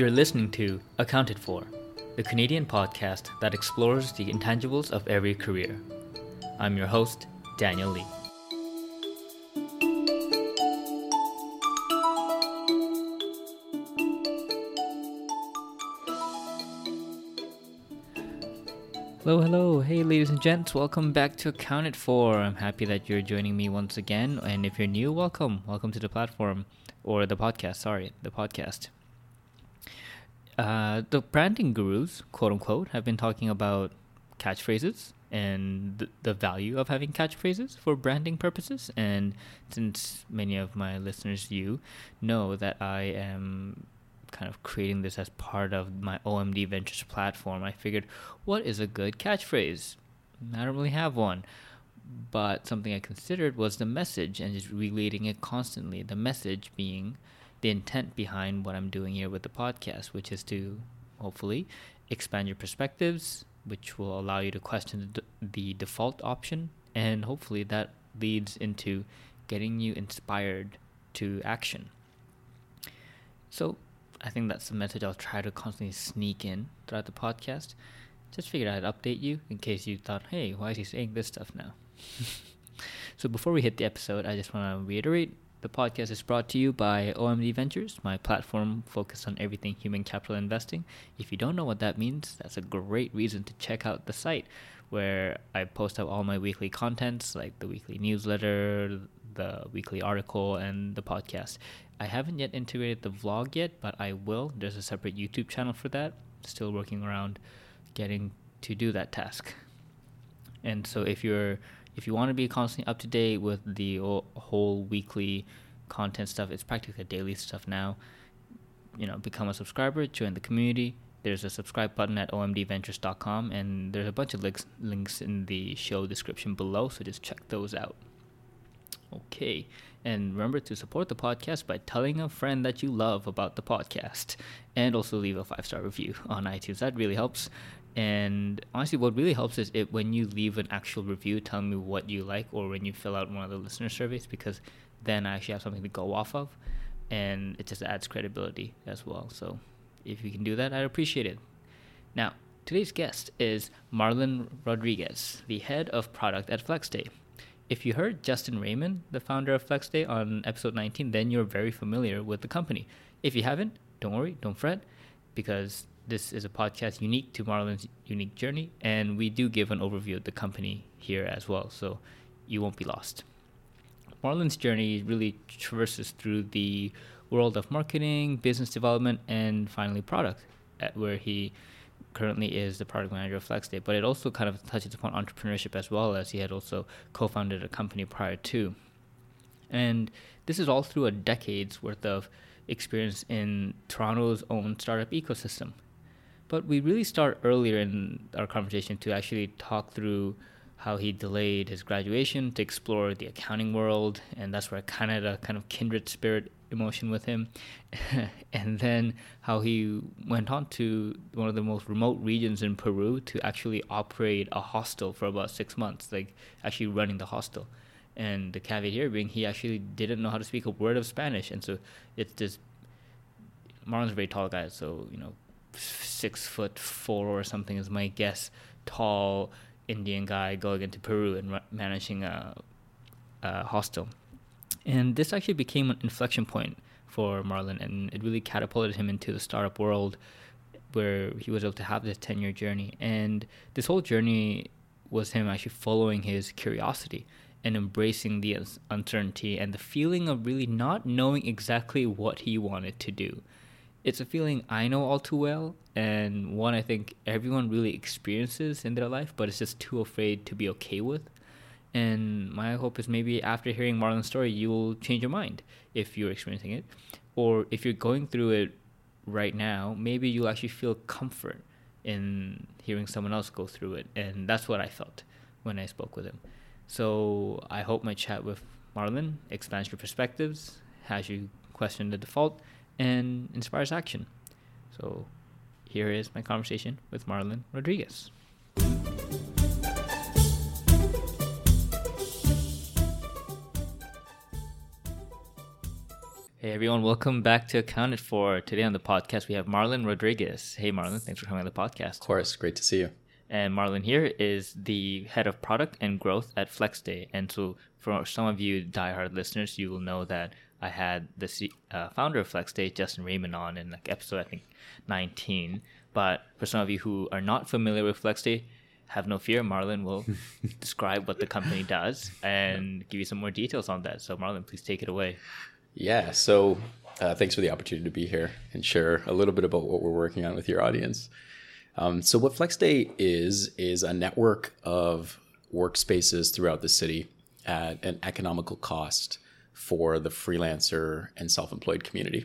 You're listening to Accounted For, the Canadian podcast that explores the intangibles of every career. I'm your host, Daniel Lee. Hello, hello. Hey, ladies and gents, welcome back to Accounted For. I'm happy that you're joining me once again. And if you're new, welcome. Welcome to the platform or the podcast. Sorry, the podcast. Uh, the branding gurus, quote unquote, have been talking about catchphrases and the, the value of having catchphrases for branding purposes. And since many of my listeners, you know that I am kind of creating this as part of my OMD Ventures platform, I figured, what is a good catchphrase? I don't really have one. But something I considered was the message and just relating it constantly. The message being the intent behind what I'm doing here with the podcast, which is to hopefully expand your perspectives, which will allow you to question the, the default option, and hopefully that leads into getting you inspired to action. So, I think that's the message I'll try to constantly sneak in throughout the podcast. Just figured I'd update you in case you thought, hey, why is he saying this stuff now? so before we hit the episode, I just want to reiterate the podcast is brought to you by OMD Ventures, my platform focused on everything human capital investing. If you don't know what that means, that's a great reason to check out the site where I post up all my weekly contents like the weekly newsletter, the weekly article, and the podcast. I haven't yet integrated the vlog yet, but I will. There's a separate YouTube channel for that. Still working around getting to do that task. And so if you're if you want to be constantly up to date with the whole weekly content stuff, it's practically daily stuff now. You know, become a subscriber, join the community. There's a subscribe button at omdventures.com, and there's a bunch of links links in the show description below. So just check those out. Okay. And remember to support the podcast by telling a friend that you love about the podcast and also leave a five star review on iTunes. That really helps. And honestly, what really helps is it when you leave an actual review telling me what you like or when you fill out one of the listener surveys because then I actually have something to go off of and it just adds credibility as well. So if you can do that, I'd appreciate it. Now, today's guest is Marlon Rodrigues, the head of product at FlexDay. If you heard Justin Raymond, the founder of FlexDay, on episode 19, then you're very familiar with the company. If you haven't, don't worry, don't fret, because this is a podcast unique to Marlon's unique journey, and we do give an overview of the company here as well, so you won't be lost. Marlon's journey really traverses through the world of marketing, business development, and finally product, where he currently is the product manager of FlexDay, but it also kind of touches upon entrepreneurship as well as he had also co-founded a company prior to. And this is all through a decade's worth of experience in Toronto's own startup ecosystem. But we really start earlier in our conversation to actually talk through how he delayed his graduation to explore the accounting world, and that's where kind of a kind of kindred spirit emotion with him, and then how he went on to one of the most remote regions in Peru to actually operate a hostel for about six months, like actually running the hostel. And the caveat here being he actually didn't know how to speak a word of Spanish, and so it's this. Marlon's a very tall guy, so you know, six foot four or something is my guess. Tall Indian guy going into Peru and managing a, a hostel and this actually became an inflection point for Marlon, and it really catapulted him into the startup world where he was able to have this 10 year journey. And this whole journey was him actually following his curiosity and embracing the uncertainty and the feeling of really not knowing exactly what he wanted to do. It's a feeling I know all too well, and one I think everyone really experiences in their life, but it's just too afraid to be okay with. And my hope is maybe after hearing Marlon's story, you will change your mind if you're experiencing it. Or if you're going through it right now, maybe you'll actually feel comfort in hearing someone else go through it. And that's what I felt when I spoke with him. So I hope my chat with Marlon expands your perspectives, has you question the default, and inspires action. So here is my conversation with Marlon Rodrigues. Hey, everyone, welcome back to Accounted For. Today on the podcast we have Marlon Rodrigues. Hey Marlon, thanks for coming on the podcast. Of course, great to see you. And Marlon here is the head of product and growth at FlexDay. And so for some of you diehard listeners, you will know that I had the C- uh, founder of Flex FlexDay, Justin Raymond, on in like episode I think 19. But for some of you who are not familiar with Flex FlexDay, have no fear. Marlon will describe what the company does and give you some more details on that. So Marlon, please take it away. Yeah. So uh, thanks for the opportunity to be here and share a little bit about what we're working on with your audience. Um, so what FlexDay is is a network of workspaces throughout the city at an economical cost for the freelancer and self-employed community.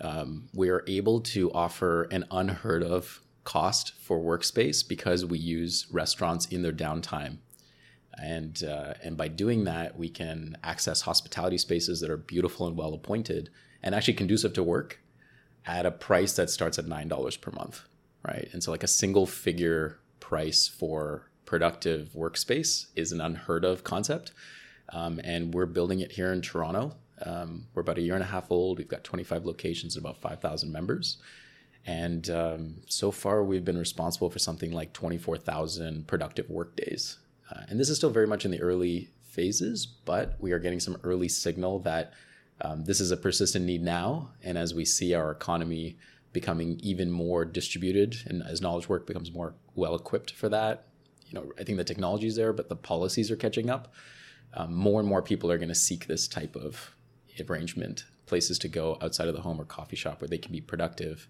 Um, we are able to offer an unheard of cost for workspace because we use restaurants in their downtime. And uh, and by doing that we can access hospitality spaces that are beautiful and well appointed and actually conducive to work at a price that starts at nine dollars per month right? And so like a single figure price for productive workspace is an unheard of concept um, and we're building it here in toronto um, we're about a year and a half old we've got 25 locations and about 5000 members and um, so far we've been responsible for something like 24000 productive work days uh, and this is still very much in the early phases, but we are getting some early signal that um, this is a persistent need now. And as we see our economy becoming even more distributed and as knowledge work becomes more well equipped for that, you know, I think the technology is there, but the policies are catching up. Um, more and more people are going to seek this type of arrangement, places to go outside of the home or coffee shop where they can be productive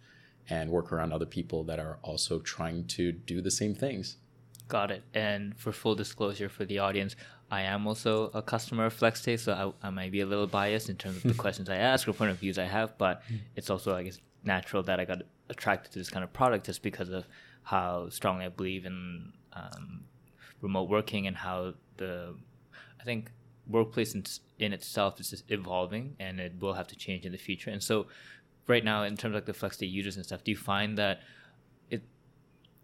and work around other people that are also trying to do the same things. Got it. And for full disclosure for the audience, I am also a customer of FlexDay, so I, I might be a little biased in terms of the questions I ask or point of views I have, but it's also, I guess, natural that I got attracted to this kind of product just because of how strongly I believe in um, remote working and how the, think, workplace in, in itself is evolving and it will have to change in the future. And so, right now, in terms of like the FlexDay users and stuff, do you find that it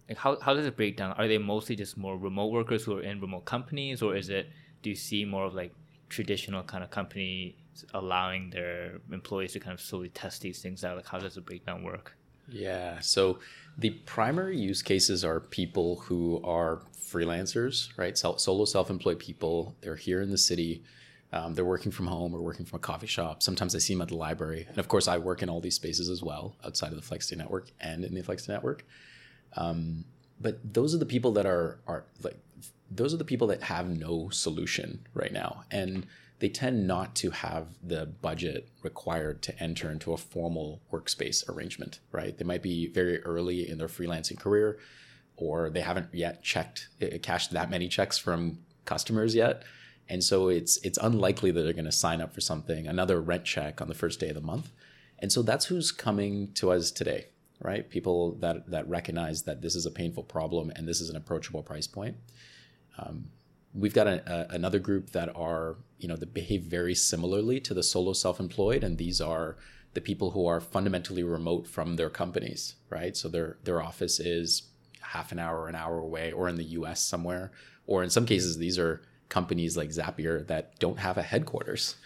like how, how does it break down? Are they mostly just more remote workers who are in remote companies or is it do you see more of like traditional kind of companies allowing their employees to kind of slowly test these things out? Like how does the breakdown work yeah so the primary use cases are people who are freelancers right solo self-employed people they're here in the city um, they're working from home or working from a coffee shop. Sometimes I see them at the library. And of course, I work in all these spaces as well outside of the FlexDay network and in the FlexDay network. Um, but those are the people that are are like those are the people that have no solution right now, and they tend not to have the budget required to enter into a formal workspace arrangement. Right? They might be very early in their freelancing career, or they haven't yet checked uh, cashed that many checks from customers yet. And so it's it's unlikely that they're going to sign up for something another rent check on the first day of the month. And so that's who's coming to us today right? People that that recognize that this is a painful problem and this is an approachable price point. Um, we've got a, a, another group that are you know that behave very similarly to the solo self-employed, and these are the people who are fundamentally remote from their companies, right? So their their office is half an hour, an hour away, or in the U.S. somewhere, or in some cases these are companies like Zapier that don't have a headquarters,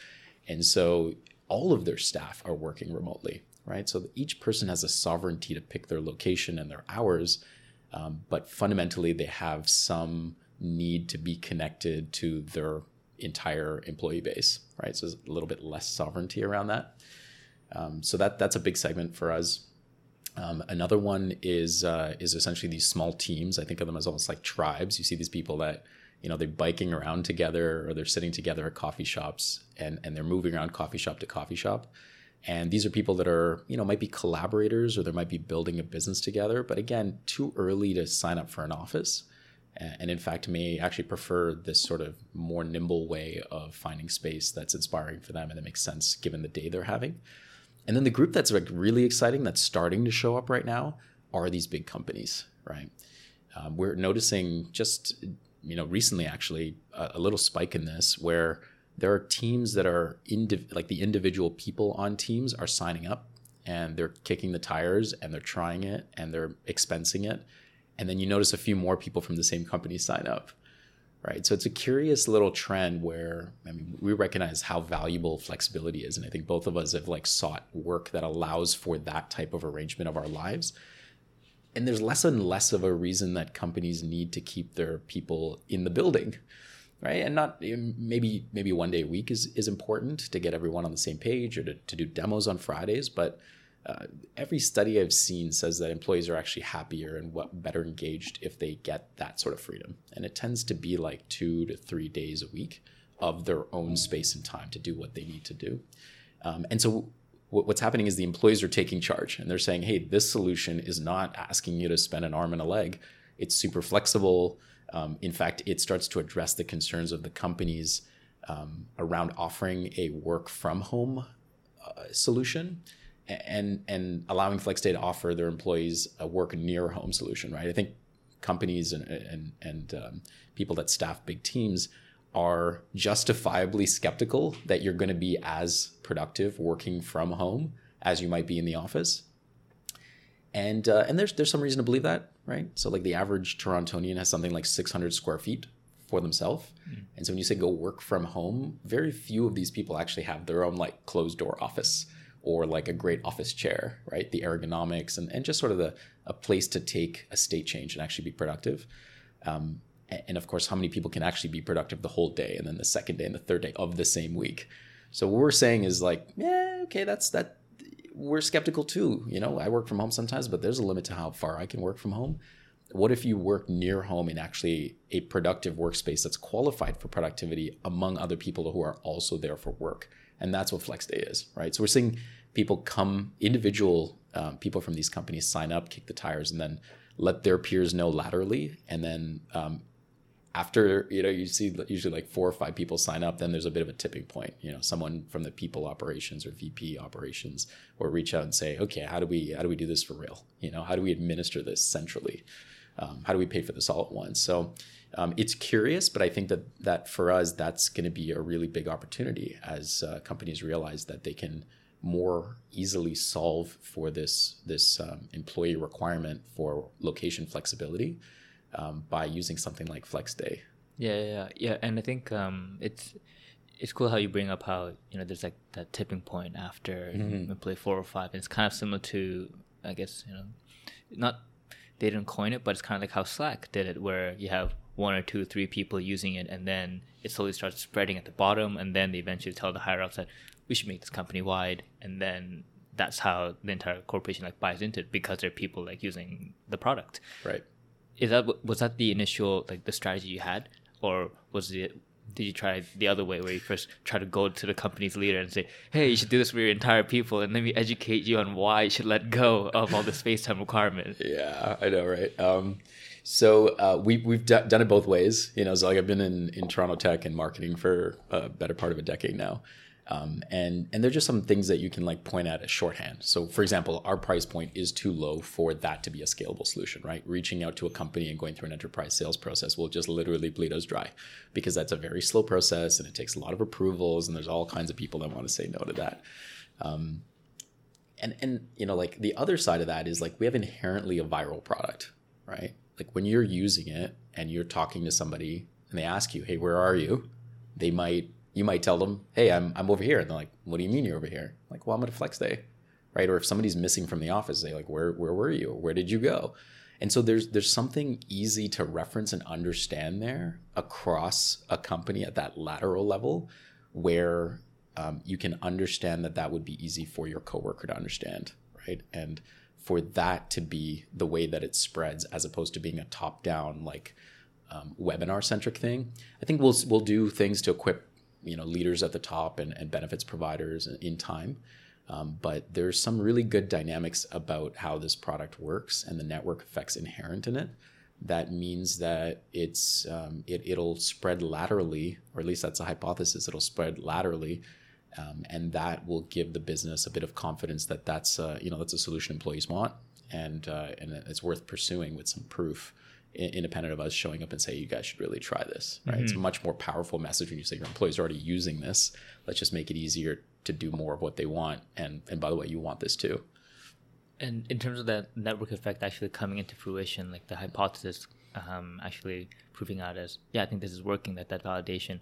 and so all of their staff are working remotely right? So each person has a sovereignty to pick their location and their hours, um, but fundamentally they have some need to be connected to their entire employee base, right? So there's a little bit less sovereignty around that. Um, so that that's a big segment for us. Um, another one is uh, is essentially these small teams. I think of them as almost like tribes. You see these people that you know they're biking around together or they're sitting together at coffee shops and and they're moving around coffee shop to coffee shop and these are people that are you know might be collaborators or they might be building a business together but again too early to sign up for an office and in fact may actually prefer this sort of more nimble way of finding space that's inspiring for them and that makes sense given the day they're having. And then the group that's like really exciting that's starting to show up right now are these big companies right? Um, we're noticing just you know recently actually a, a little spike in this where there are teams that are indiv- like the individual people on teams are signing up and they're kicking the tires and they're trying it and they're expensing it and then you notice a few more people from the same company sign up right? So it's a curious little trend where I mean we recognize how valuable flexibility is, and I think both of us have like sought work that allows for that type of arrangement of our lives. And there's less and less of a reason that companies need to keep their people in the building, right? And not maybe maybe one day a week is is important to get everyone on the same page or to, to do demos on Fridays, but uh, every study I've seen says that employees are actually happier and what better engaged if they get that sort of freedom. And it tends to be like two to three days a week of their own space and time to do what they need to do. Um, and so what's happening is the employees are taking charge and they're saying, hey, this solution is not asking you to spend an arm and a leg. It's super flexible. Um, in fact, it starts to address the concerns of the companies um, around offering a work from home uh, solution and and allowing FlexDay to offer their employees a work near home solution, right? I think companies and and and um, people that staff big teams are justifiably skeptical that you're going to be as productive working from home as you might be in the office. And uh, and there's there's some reason to believe that, right? So like the average Torontonian has something like 600 square feet for themselves. Mm. And so when you say go work from home, very few of these people actually have their own like closed door office or like a great office chair, right? The ergonomics and, and just sort of the a place to take a state change and actually be productive. Um, and of course, how many people can actually be productive the whole day and then the second day and the third day of the same week? So what we're saying is like, yeah, okay, that's that. We're skeptical too. You know, I work from home sometimes, but there's a limit to how far I can work from home. What if you work near home in actually a productive workspace that's qualified for productivity among other people who are also there for work? And that's what Flex Day is, right? So we're seeing people come, individual um, people from these companies sign up, kick the tires, and then let their peers know laterally. And then um, after, you know, you see usually like four or five people sign up, then there's a bit of a tipping point. You know, someone from the people operations or VP operations or reach out and say, okay, how do we how do we do this for real? You know, how do we administer this centrally? Um, how do we pay for this all at once? So um, it's curious, but I think that that for us, that's going to be a really big opportunity as uh, companies realize that they can more easily solve for this this um, employee requirement for location flexibility um, by using something like Flex Day. Yeah, yeah, yeah, and I think um, it's it's cool how you bring up how you know there's like that tipping point after mm-hmm. play four or five, and it's kind of similar to I guess you know not they didn't coin it, but it's kind of like how Slack did it, where you have one or two, three people using it, and then it slowly starts spreading at the bottom, and then they eventually tell the higher ups that we should make this company wide, and then that's how the entire corporation like buys into it because there are people like using the product. Right. Is that was that the initial like the strategy you had, or was it? Did you try the other way where you first try to go to the company's leader and say, "Hey, you should do this for your entire people," and let me educate you on why you should let go of all the space time requirement? Yeah, I know, right? Um, so uh, we we've d- done it both ways. You know, so like I've been in in Toronto tech and marketing for a better part of a decade now. Um, and and they're just some things that you can like point at as shorthand. So, for example, our price point is too low for that to be a scalable solution, right? Reaching out to a company and going through an enterprise sales process will just literally bleed us dry because that's a very slow process and it takes a lot of approvals and there's all kinds of people that want to say no to that. Um, and and you know, like the other side of that is like we have inherently a viral product, right? Like when you're using it and you're talking to somebody and they ask you, "Hey, where are you?" They might you might tell them, "Hey, I'm I'm over here," and they're like, "What do you mean you're over here?" I'm like, well, I'm at a flex day, right? Or if somebody's missing from the office, they like, "Where where were you? Where did you go?" And so there's there's something easy to reference and understand there across a company at that lateral level, where um, you can understand that that would be easy for your coworker to understand, right? And for that to be the way that it spreads, as opposed to being a top down like um, webinar centric thing. I think we'll we'll do things to equip you know leaders at the top and, and benefits providers in time. Um, but there's some really good dynamics about how this product works and the network effects inherent in it. That means that it's um, it, it'll spread laterally, or at least that's a hypothesis. It'll spread laterally, um, and that will give the business a bit of confidence that that's uh, you know that's a solution employees want, and uh, and it's worth pursuing with some proof independent of us showing up and say you guys should really try this right mm-hmm. it's a mm-hmm. much more powerful message when you say your employees are already using this let's just make it easier to do more of what they want and and by the way you want this too and in terms of that network effect actually coming into fruition like the hypothesis um, actually proving out as yeah, I think this is working. That that validation.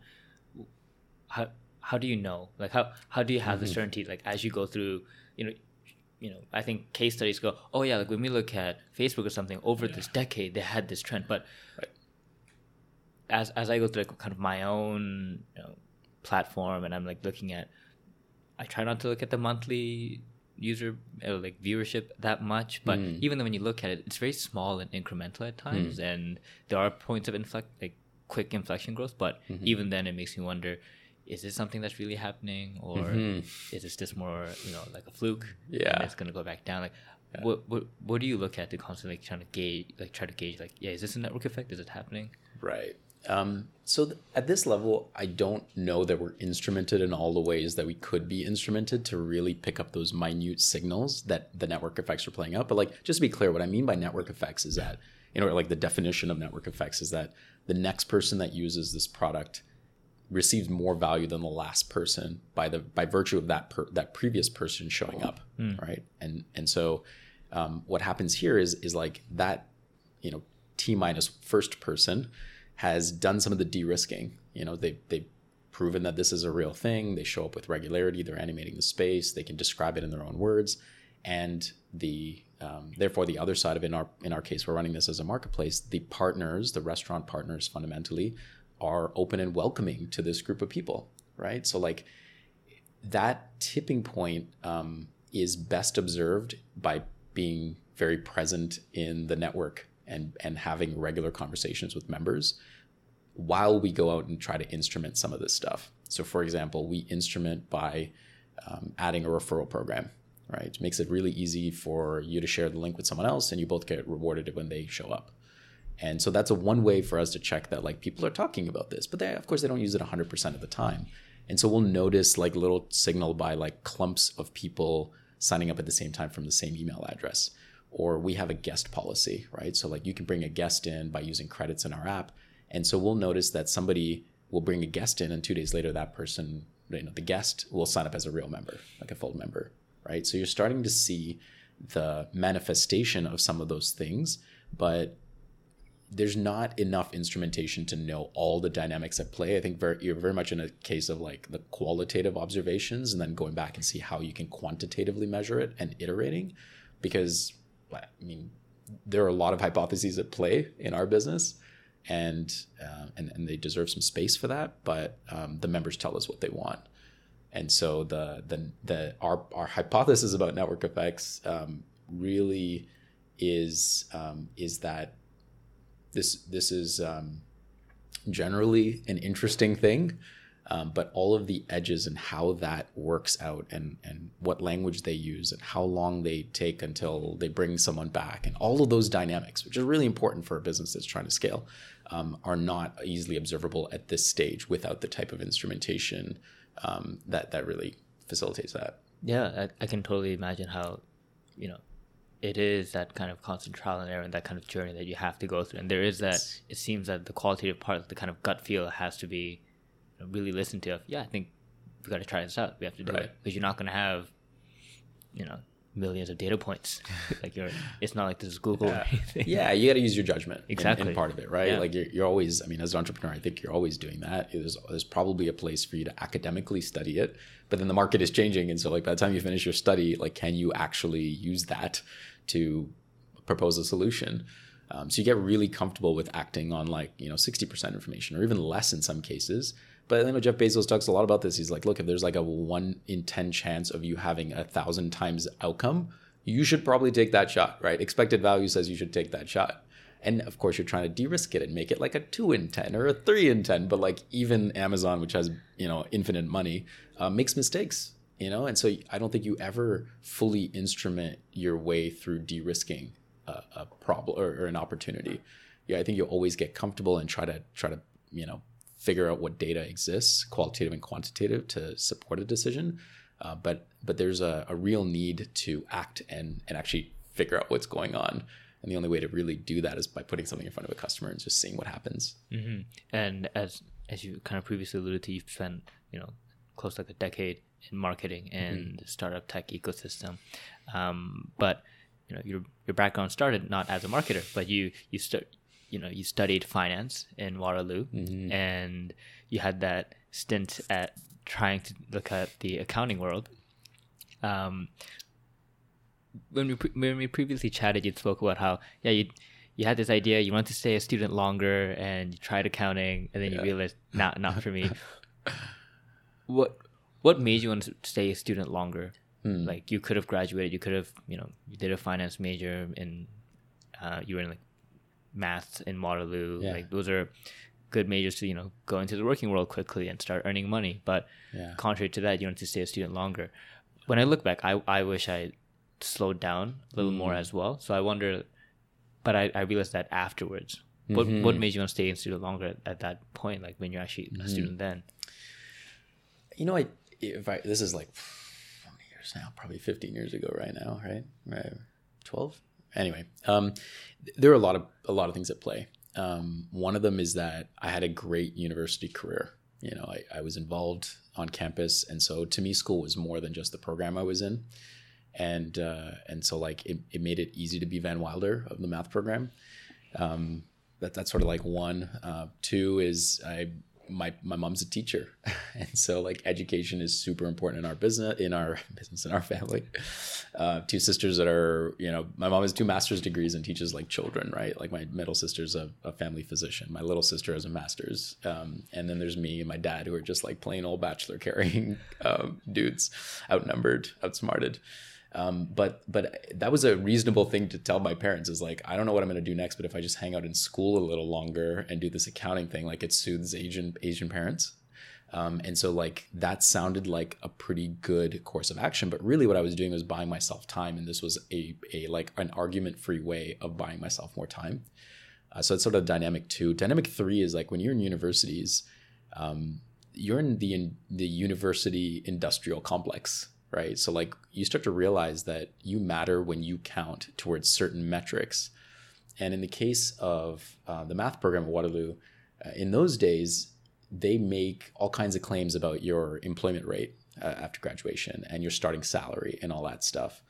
How how do you know? Like how how do you have the certainty? Like as you go through, you know, you know, I think case studies go, oh yeah, like when we look at Facebook or something over this decade, they had this trend, but Right. as as I go through like, kind of my own you know, platform and I'm like looking at, I try not to look at the monthly user uh, like viewership that much, but Mm. even then when you look at it, it's very small and incremental at times, and there are points of inflect like quick inflection growth, but Mm-hmm. even then it makes me wonder. Is this something that's really happening, or is this just more, you know, like a fluke? and Mm-hmm. Yeah. it's gonna go back down. Like, what what what do you look at to constantly like, trying to gauge, like try to gauge, like, yeah, is this a network effect? Is it happening? Right. Um, so th- at this level, I don't know that we're instrumented in all the ways that we could be instrumented to really pick up those minute signals that the network effects are playing out. But like, just to be clear, what I mean by network effects is that, you know, like the definition of network effects is that the next person that uses this product receives more value than the last person by the by virtue of that per, that previous person showing up, right? And and so um, what happens here is is like that you know t minus first person has done some of the de-risking. You know they they've proven that this is a real thing. They show up with regularity. They're animating the space. They can describe it in their own words. And the um, therefore the other side of it in our in our case we're running this as a marketplace. The partners the restaurant partners fundamentally are open and welcoming to this group of people right so like that tipping point um, is best observed by being very present in the network and and having regular conversations with members while we go out and try to instrument some of this stuff. So, for example, we instrument by um, adding a referral program, right? It makes it really easy for you to share the link with someone else, and you both get rewarded when they show up. And so that's a one way for us to check that like people are talking about this, but they of course they don't use it 100% of the time. And so we'll notice like little signal by like clumps of people signing up at the same time from the same email address. Or we have a guest policy, right? So like you can bring a guest in by using credits in our app. And so we'll notice that somebody will bring a guest in and 2 days later that person, you know, the guest will sign up as a real member, like a full member, right? So you're starting to see the manifestation of some of those things, but there's not enough instrumentation to know all the dynamics at play. I think very, you're very much in a case of like the qualitative observations and then going back and see how you can quantitatively measure it and iterating. Because, I mean, there are a lot of hypotheses at play in our business and, uh, and, and they deserve some space for that. But um, the members tell us what they want. And so the, the, the, our, our hypothesis about network effects um, really is, um, is that this this is um, generally an interesting thing, um, but all of the edges and how that works out and and what language they use and how long they take until they bring someone back and all of those dynamics, which is really important for a business that's trying to scale, um, are not easily observable at this stage without the type of instrumentation um, that that really facilitates that. Yeah, I, I can totally imagine how, you know, it is that kind of constant trial and error and that kind of journey that you have to go through. And there is that, it seems that the qualitative part, the kind of gut feel has to be you know, really listened to. Of, yeah, I think we got to try this out. We have to do Right. it. Because you're not going to have, you know, millions of data points. like you're, it's not like this is Google or anything. yeah you got to use your judgment in- in, Exactly. part of it right Yeah. like you're, you're always i mean as an entrepreneur i think you're always doing that there's, there's probably a place for you to academically study it but then the market is changing and so like by the time you finish your study like can you actually use that to propose a solution um, so you get really comfortable with acting on like you know 60% information or even less in some cases but you know Jeff Bezos talks a lot about this. He's like, look, if there's like a one in 10 chance of you having a thousand times outcome, you should probably take that shot, right? Expected value says you should take that shot. And of course, you're trying to de-risk it and make it like a two in 10 or a three in 10. But like even Amazon, which has, you know, infinite money, uh, makes mistakes, you know? And so I don't think you ever fully instrument your way through de-risking a, a problem or, or an opportunity. Yeah, I think you'll always get comfortable and try to, try to, you know, figure out what data exists, qualitative and quantitative, to support a decision. Uh, but but there's a, a real need to act and and actually figure out what's going on. And the only way to really do that is by putting something in front of a customer and just seeing what happens. hmm And as as you kind of previously alluded to, you've spent you know close to like a decade in marketing and the startup tech ecosystem. Um, but you know your your background started not as a marketer, but you you start you know you studied finance in Waterloo, Mm-hmm. and you had that stint at trying to look at the accounting world. Um, when we pre- when we previously chatted, you spoke about how yeah you you had this idea you wanted to stay a student longer and you tried accounting and then you realized not not for me. what what made you want to stay a student longer? Hmm. Like you could have graduated, you could have you know you did a finance major and uh, you were in like maths in Waterloo. Yeah. Like those are good majors to you know go into the working world quickly and start earning money. But Yeah. contrary to that, you wanted to stay a student longer. When I look back, I I wish I slowed down a little more Mm. as well. So I wonder, but I, I realized that afterwards. What what Mhm. made you want to stay in student longer at, at that point? Like when you're actually Mm-hmm. a student then. You know, I if I this is like how many years now? Probably 15 years ago, right now, right? Right, 12. Anyway, um, there are a lot of a lot of things at play. Um, one of them is that I had a great university career. You know, I, I was involved on campus, and so to me, school was more than just the program I was in, and uh, and so like it, it made it easy to be Van Wilder of the math program. Um, that that's sort of like one. Uh, two is I my my mom's a teacher, and so like education is super important in our business, in our business, in our family. Uh, two sisters that are you know my mom has two master's degrees and teaches like children, right? Like my middle sister's a, a family physician, my little sister has a master's, um, and then there's me and my dad who are just like plain old bachelor carrying um, dudes, outnumbered, outsmarted. Um, but but that was a reasonable thing to tell my parents is like I don't know what I'm going to do next, but if I just hang out in school a little longer and do this accounting thing, like it soothes Asian Asian parents. Um, and so like that sounded like a pretty good course of action, but really what I was doing was buying myself time, and this was a a like an argument free way of buying myself more time. Uh, so it's sort of dynamic two. Dynamic three is like when you're in universities, um, you're in the in the university industrial complex, right? So like you start to realize that you matter when you count towards certain metrics. And in the case of uh, the math program at Waterloo, uh, in those days, they make all kinds of claims about your employment rate uh, after graduation and your starting salary and all that stuff.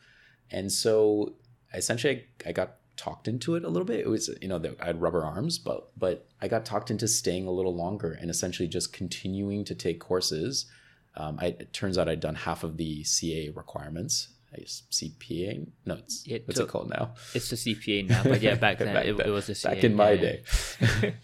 And so essentially, I, I got talked into it a little bit. It was, you know, the, I had rubber arms, but but I got talked into staying a little longer and essentially just continuing to take courses. Um, I, it turns out I'd done half of the CA requirements. I guess CPA? No, it's, Yeah, what's so- it called now? It's the CPA now, but yeah, back then Back it, then. it was the CA. back in my yeah, day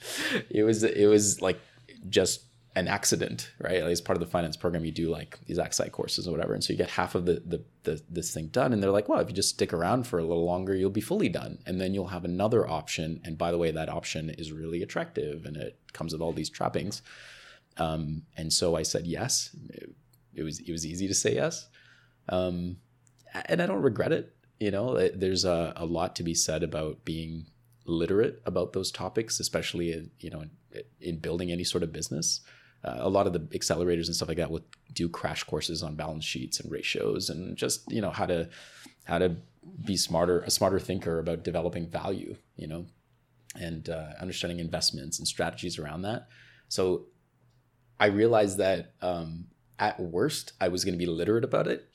it was it was like just an accident right at least part of the finance program you do like these Axite courses or whatever and so you get half of the, the the this thing done and they're like well if you just stick around for a little longer you'll be fully done and then you'll have another option and by the way that option is really attractive and it comes with all these trappings um, and so i said yes. It, was it was easy to say yes. Um, and i don't regret it you know? There's a, a lot to be said about being literate about those topics especially in, you know in, in building any sort of business. Uh, a lot of the accelerators and stuff like that will do crash courses on balance sheets and ratios and just you know how to how to be smarter a smarter thinker about developing value you know? And uh, understanding investments and strategies around that. So i realized that um, at worst i was going to be literate about it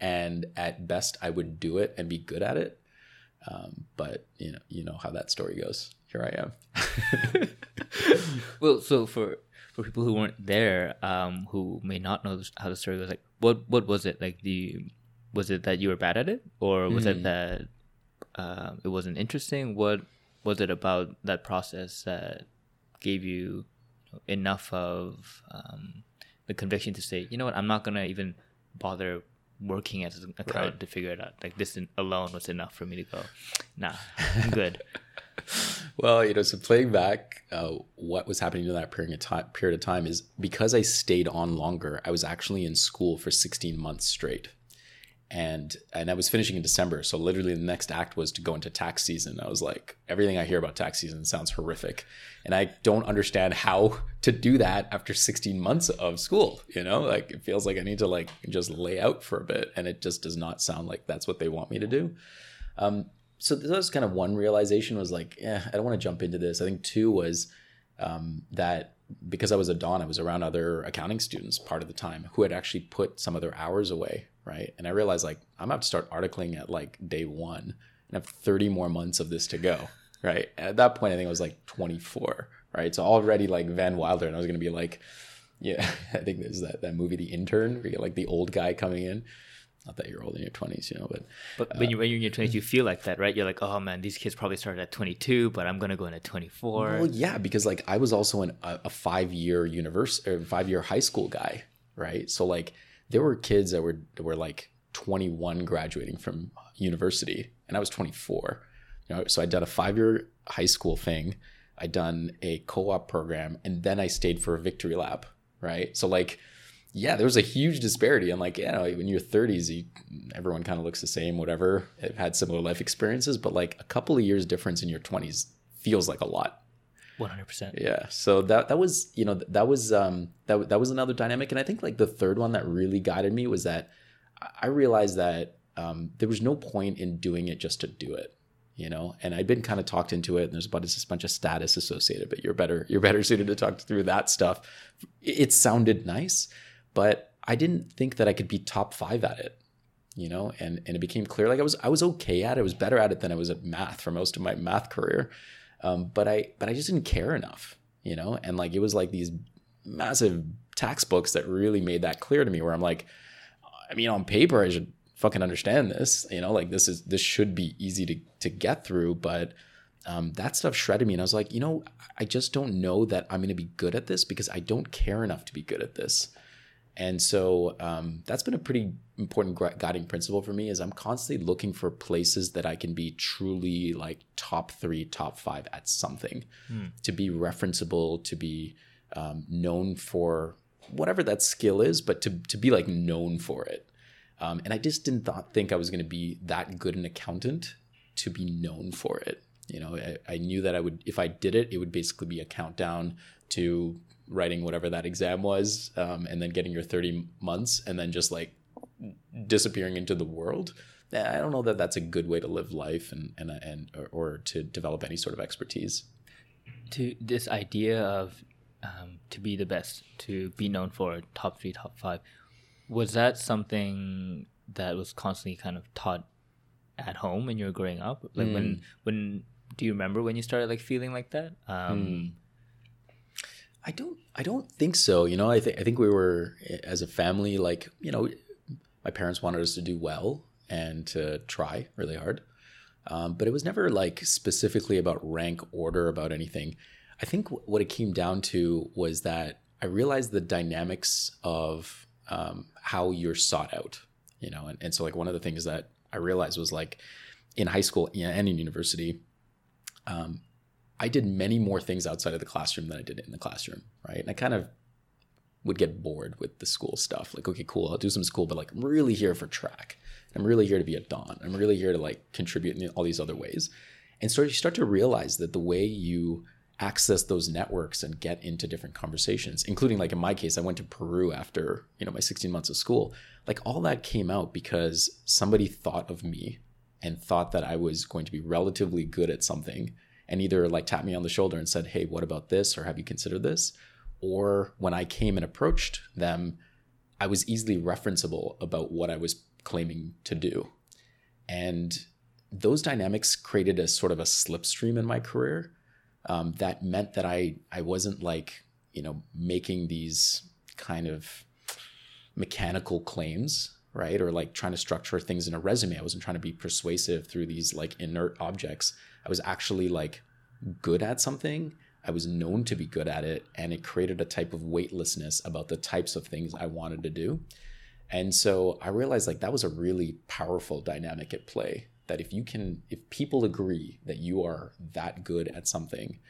and at best i would do it and be good at it um, but you know you know how that story goes here i am Well, so for for people who weren't there, um, who may not know how the story goes, like what what was it like? The was it that you were bad at it, or was it Mm. that uh, it wasn't interesting? What was it about that process that gave you enough of um, the conviction to say, you know what, I'm not gonna even bother working as an accountant Right. to figure it out. Like this alone was enough for me to go, nah, I'm good. well, you know, so playing back, uh, what was happening in that period of time, period of time is because I stayed on longer. I was actually in school for 16 months straight, and and I was finishing in December. So literally, the next act was to go into tax season. I was like, everything I hear about tax season sounds horrific, and I don't understand how to do that after 16 months of school. You know, like it feels like I need to like just lay out for a bit, and it just does not sound like that's what they want me to do. Um, so that was kind of one realization was like, yeah, I don't want to jump into this. I think two was um, that because I was a Don, I was around other accounting students part of the time who had actually put some of their hours away, right? And I realized like I'm about to start articling at like day one and have 30 more months of this to go, right? And at that point, I think I was like 24, right? So already like Van Wilder, and I was gonna be like, yeah, I think there's that that movie, The Intern, where you like the old guy coming in. Not that you're old in your 20s, you know, but But when, uh, you, when you're in your 20s, you mm. feel like that, right? You're like, oh man, these kids probably started at 22, but I'm going to go in at 24. Well, yeah, because like I was also in a, a five year university or five year high school guy, right? So like there were kids that were that were like 21 graduating from university, and I was 24. You know, so I'd done a five year high school thing, I'd done a co op program, and then I stayed for a victory lap, right? So like yeah, there was a huge disparity. I'm like, yeah, when you're 30s, you, everyone kind of looks the same, whatever. I've had similar life experiences, but like a couple of years difference in your 20s feels like a lot. 100%. Yeah. So that that was, you know, that was um that that was another dynamic and I think like the third one that really guided me was that I realized that um there was no point in doing it just to do it you know and i'd been kind of talked into it and there's a bunch, a bunch of status associated but you're better you're better suited to talk through that stuff it sounded nice but I didn't think that I could be top five at it, you know, and, and it became clear like I was I was okay at it. I was better at it than I was at math for most of my math career. Um, but I but I just didn't care enough, you know, and like it was like these massive textbooks that really made that clear to me where I'm like, I mean, on paper I should fucking understand this, you know, like this is this should be easy to to get through, but um, that stuff shredded me and i was like you know i just don't know that i'm going to be good at this because i don't care enough to be good at this and so um, that's been a pretty important guiding principle for me is I'm constantly looking for places that I can be truly like top three, top five at something, mm. to be referenceable, to be um, known for whatever that skill is, but to to be like known for it. Um, and I just didn't th- think I was going to be that good an accountant to be known for it. You know, I, I knew that I would if I did it, it would basically be a countdown to writing whatever that exam was um, and then getting your 30 months and then just like disappearing into the world i don't know that that's a good way to live life and and, and or, or to develop any sort of expertise. To this idea of um, to be the best to be known for top three top five was that something that was constantly kind of taught at home when you were growing up? Like mm. when when do you remember when you started like feeling like that? Um, mm I don't I don't think so. You know, I think I think we were as a family like, you know, my parents wanted us to do well and to try really hard. Um, but it was never like specifically about rank order about anything. I think what it came down to was that I realized the dynamics of um, how you're sought out, you know, and, and so like one of the things that I realized was like in high school and in university, um, I did many more things outside of the classroom than I did in the classroom, right? And I kind of would get bored with the school stuff. Like, okay, cool, I'll do some school, but like I'm really here for track. I'm really here to be a Don. I'm really here to like contribute in all these other ways. And so you start to realize that the way you access those networks and get into different conversations, including like in my case, I went to Peru after, you know, my 16 months of school. Like all that came out because somebody thought of me and thought that I was going to be relatively good at something and either like tapped me on the shoulder and said, Hey, what about this? Or have you considered this? Or when I came and approached them, I was easily referenceable about what I was claiming to do. And those dynamics created a sort of a slipstream in my career um, that meant that I, I wasn't like, you know, making these kind of mechanical claims right or like trying to structure things in a resume i wasn't trying to be persuasive through these like inert objects I was actually like good at something. I was known to be good at it, and it created a type of weightlessness about the types of things I wanted to do. And so I realized like that was a really powerful dynamic at play. That if you can, if people agree that you are that good at something,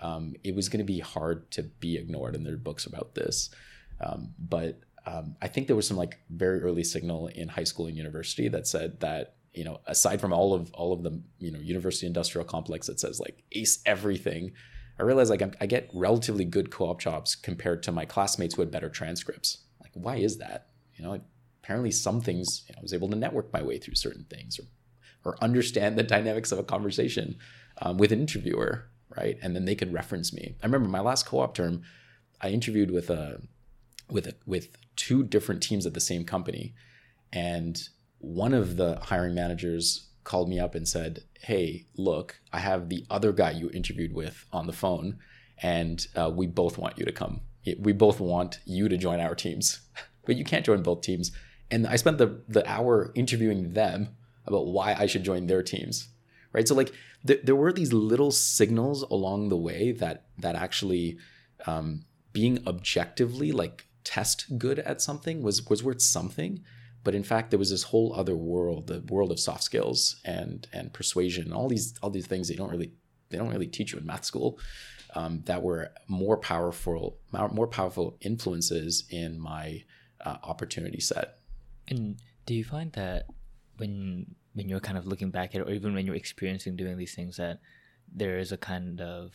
um, it was going to be hard to be ignored. And there are books about this. Um, but um, I think there was some like very early signal in high school and university that said that you know, aside from all of all of the you know university industrial complex that says like ace everything, I realize like I'm, i get relatively good co-op jobs compared to my classmates who had better transcripts. Like, why is that? You know, apparently some things you know, I was able to network my way through certain things or or understand the dynamics of a conversation um, with an interviewer, right? And then they could reference me. I remember my last co-op term, I interviewed with a with a, with two different teams at the same company, and one of the hiring managers called me up and said, "Hey, look, I have the other guy you interviewed with on the phone, and uh, we both want you to come. We both want you to join our teams, but you can't join both teams." And I spent the the hour interviewing them about why I should join their teams, right? So like th- there were these little signals along the way that that actually um, being objectively like test good at something was was worth something but in fact there was this whole other world the world of soft skills and and persuasion all these all these things they don't really they don't really teach you in math school um, that were more powerful more powerful influences in my uh, opportunity set. And do you find that when when you're kind of looking back at it or even when you're experiencing doing these things that there is a kind of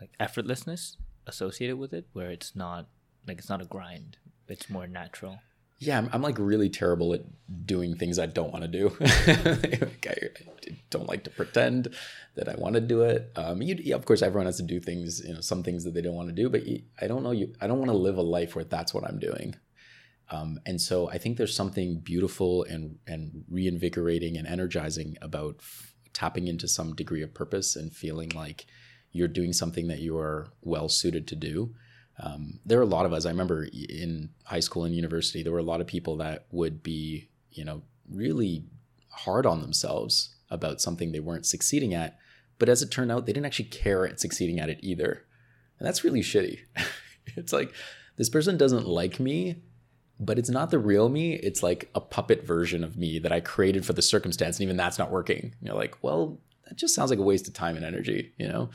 like effortlessness associated with it where it's not like it's not a grind it's more natural yeah i'm, I'm like really terrible at doing things i don't want to do. Like I, I, don't like to pretend that i want to do it. Um you, yeah, of course everyone has to do things you know some things that they don't want to do but you, i don't know you i don't want to live a life where that's what i'm doing. Um, and so i think there's something beautiful and and reinvigorating and energizing about f- tapping into some degree of purpose and feeling like you're doing something that you are well suited to do. Um, there are a lot of us. I remember in high school and university, there were a lot of people that would be, you know, really hard on themselves about something they weren't succeeding at. But as it turned out, they didn't actually care at succeeding at it either. And that's really shitty. it's like this person doesn't like me, but it's not the real me. It's like a puppet version of me that I created for the circumstance. And even that's not working. You're like, well, that just sounds like a waste of time and energy, you know?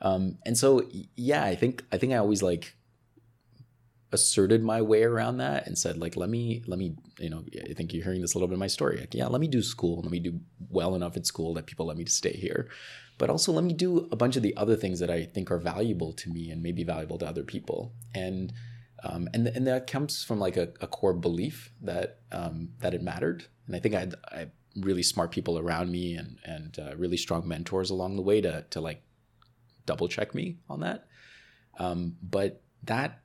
Um, and so, yeah, I think, I think I always like asserted my way around that and said like, let me, let me, you know, I think you're hearing this a little bit in my story. Like, yeah, let me do school. Let me do well enough at school that people let me stay here. But also let me do a bunch of the other things that I think are valuable to me and maybe valuable to other people. And, um, and and that comes from like a, a core belief that um, that it mattered. And I think I had, I had really smart people around me and and uh, really strong mentors along the way to to like double check me on that. Um, but that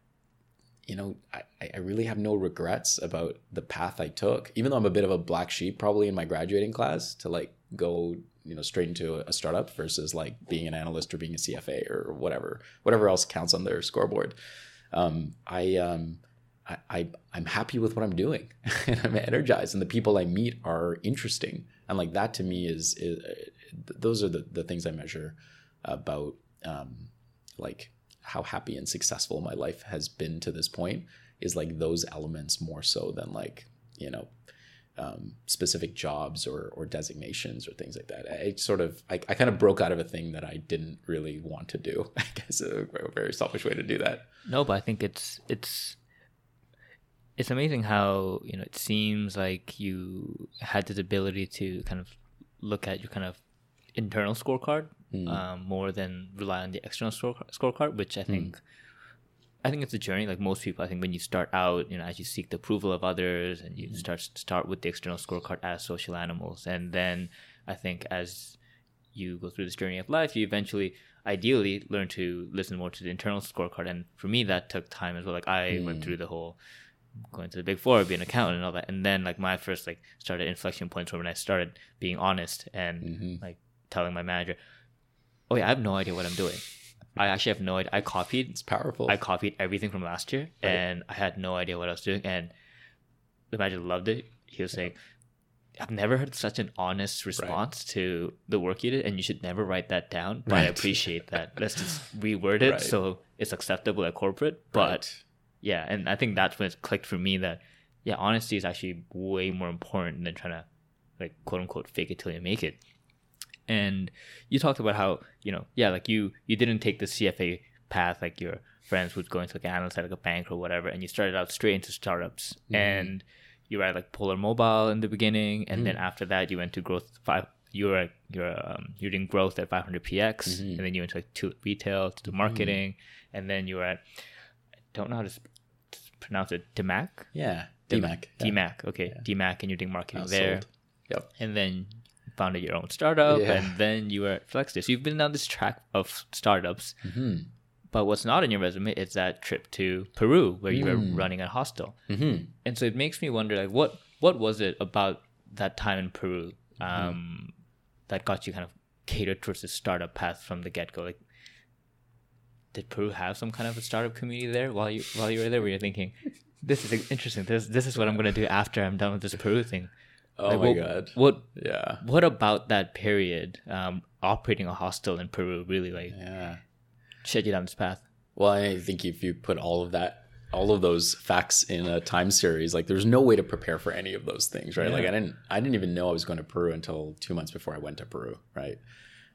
you know I, I really have no regrets about the path I took, even though I'm a bit of a black sheep probably in my graduating class to like go you know straight into a startup versus like being an analyst or being a CFA or whatever whatever else counts on their scoreboard um, I, um, I, I, I'm happy with what I'm doing and I'm energized and the people I meet are interesting. And like that to me is, is those are the, the things I measure about, um, like how happy and successful my life has been to this point is like those elements more so than like, you know, um, specific jobs or, or designations or things like that. I sort of, I, I kind of broke out of a thing that I didn't really want to do. I guess a, a very selfish way to do that. No, but I think it's, it's, it's amazing how, you know, it seems like you had this ability to kind of look at your kind of internal scorecard mm. um, more than rely on the external scorecard, which I think mm. I think it's a journey. Like most people, I think when you start out, you know, as you seek the approval of others, and you mm-hmm. start start with the external scorecard as social animals, and then I think as you go through this journey of life, you eventually, ideally, learn to listen more to the internal scorecard. And for me, that took time as well. Like I mm. went through the whole going to the big four, being an accountant and all that, and then like my first like started inflection points were when I started being honest and mm-hmm. like telling my manager, "Oh yeah, I have no idea what I'm doing." I actually have no idea. I copied. It's powerful. I copied everything from last year, right. and I had no idea what I was doing. And the manager loved it. He was saying, "I've never heard such an honest response right. to the work you did, and you should never write that down." But right. I appreciate that. Let's just reword it so it's acceptable at corporate. But yeah, and I think that's when it clicked for me that yeah, honesty is actually way more important than trying to like quote unquote fake it till you make it and you talked about how you know yeah like you you didn't take the cfa path like your friends would go into like an analyst at like a bank or whatever and you started out straight into startups mm-hmm. and you were at like polar mobile in the beginning and mm-hmm. then after that you went to growth five you were you're um, you're doing growth at 500 px mm-hmm. and then you went to like to retail to do mm-hmm. marketing and then you were at i don't know how to pronounce it dmac yeah dmac dmac, yeah. okay yeah. dmac and you're doing marketing there yep and then founded your own startup, yeah. and then you were at Flexday. You've been on this track of startups. Mm-hmm. But what's not in your resume is that trip to Peru where you mm. were running a hostel. Mm-hmm. And so it makes me wonder, like, what what was it about that time in Peru mm-hmm. um, that got you kind of catered towards the startup path from the get go? Like, did Peru have some kind of a startup community there while you while you were there? Where you're thinking, this is interesting. This this is what I'm gonna do after I'm done with this Peru thing. Oh Like, my what, god. What Yeah. what about that period, um, operating a hostel in Peru, really like Yeah. shed you down this path? Well, I think if you put all of that, all of those facts in a time series, like there's no way to prepare for any of those things, right? Like I didn't, I didn't even know I was going to Peru until two months before I went to Peru, right?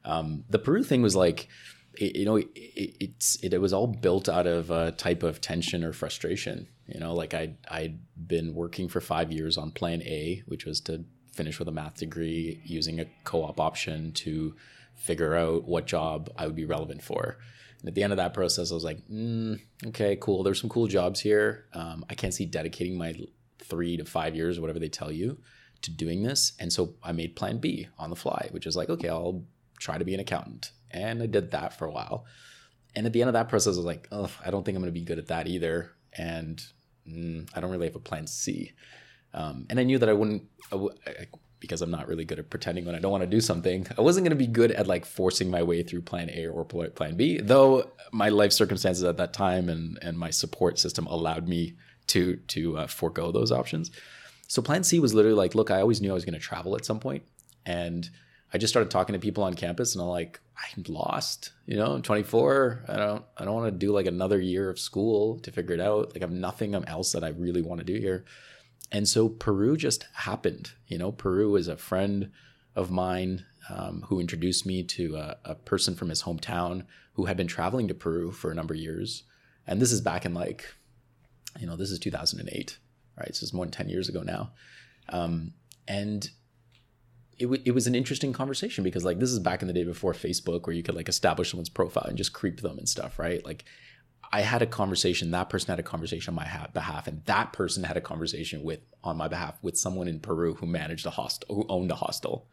Um, the Peru thing was like, it, you know, it, it's it, it was all built out of a type of tension or frustration. You know, like I I'd been working for five years on Plan A, which was to finish with a math degree using a co-op option to figure out what job I would be relevant for. And at the end of that process, I was like, mm, okay, cool. There's some cool jobs here. Um, I can't see dedicating my three to five years whatever they tell you to doing this. And so I made plan B on the fly, which is like, okay, I'll try to be an accountant. And I did that for a while. And at the end of that process, I was like, oh, I don't think I'm going to be good at that either. And mm, I don't really have a plan C. Um, and I knew that I wouldn't, I w- I- because I'm not really good at pretending when I don't want to do something. I wasn't going to be good at like forcing my way through plan A or plan B, though my life circumstances at that time and, and my support system allowed me to, to uh, forego those options. So plan C was literally like, look, I always knew I was going to travel at some point, and I just started talking to people on campus, and I'm like, I'm lost. You know, I'm 24. I don't, I don't want to do like another year of school to figure it out. Like, I have nothing else that I really want to do here. And so Peru just happened. You know, Peru is a friend of mine um, who introduced me to a, a person from his hometown who had been traveling to Peru for a number of years. And this is back in like, you know, this is 2008, right? So it's more than 10 years ago now. Um, and it, w- it was an interesting conversation because like this is back in the day before Facebook where you could like establish someone's profile and just creep them and stuff, right? Like I had a conversation, that person had a conversation on my ha- behalf, and that person had a conversation with on my behalf with someone in Peru who managed a hostel, who owned a hostel.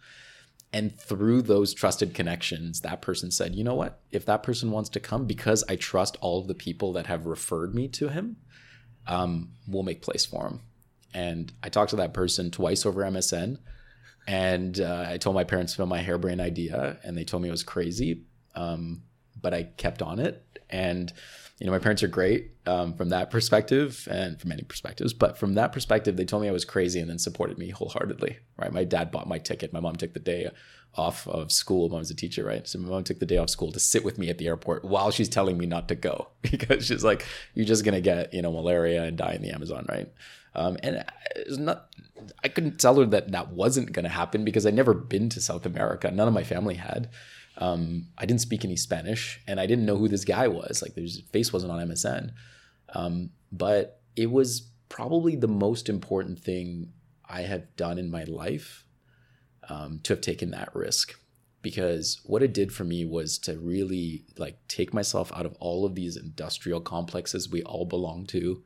And through those trusted connections, that person said, you know what? If that person wants to come, because I trust all of the people that have referred me to him, um, we'll make place for him. And I talked to that person twice over MSN. And uh, I told my parents about my harebrained idea, and they told me it was crazy. Um, but I kept on it. And, you know, my parents are great um, from that perspective and from many perspectives. But from that perspective, they told me I was crazy and then supported me wholeheartedly, right? My dad bought my ticket. My mom took the day off of school. Mom was a teacher, right? So my mom took the day off school to sit with me at the airport while she's telling me not to go because she's like, you're just to get, you know, malaria and die in the Amazon, right? Um, and it's not, I couldn't tell her that that wasn't going to happen because I'd never been to South America. None of my family had. Um, I didn't speak any Spanish and I didn't know who this guy was. Like, his face wasn't on MSN. Um, but it was probably the most important thing I have done in my life um, to have taken that risk because what it did for me was to really like take myself out of all of these industrial complexes we all belong to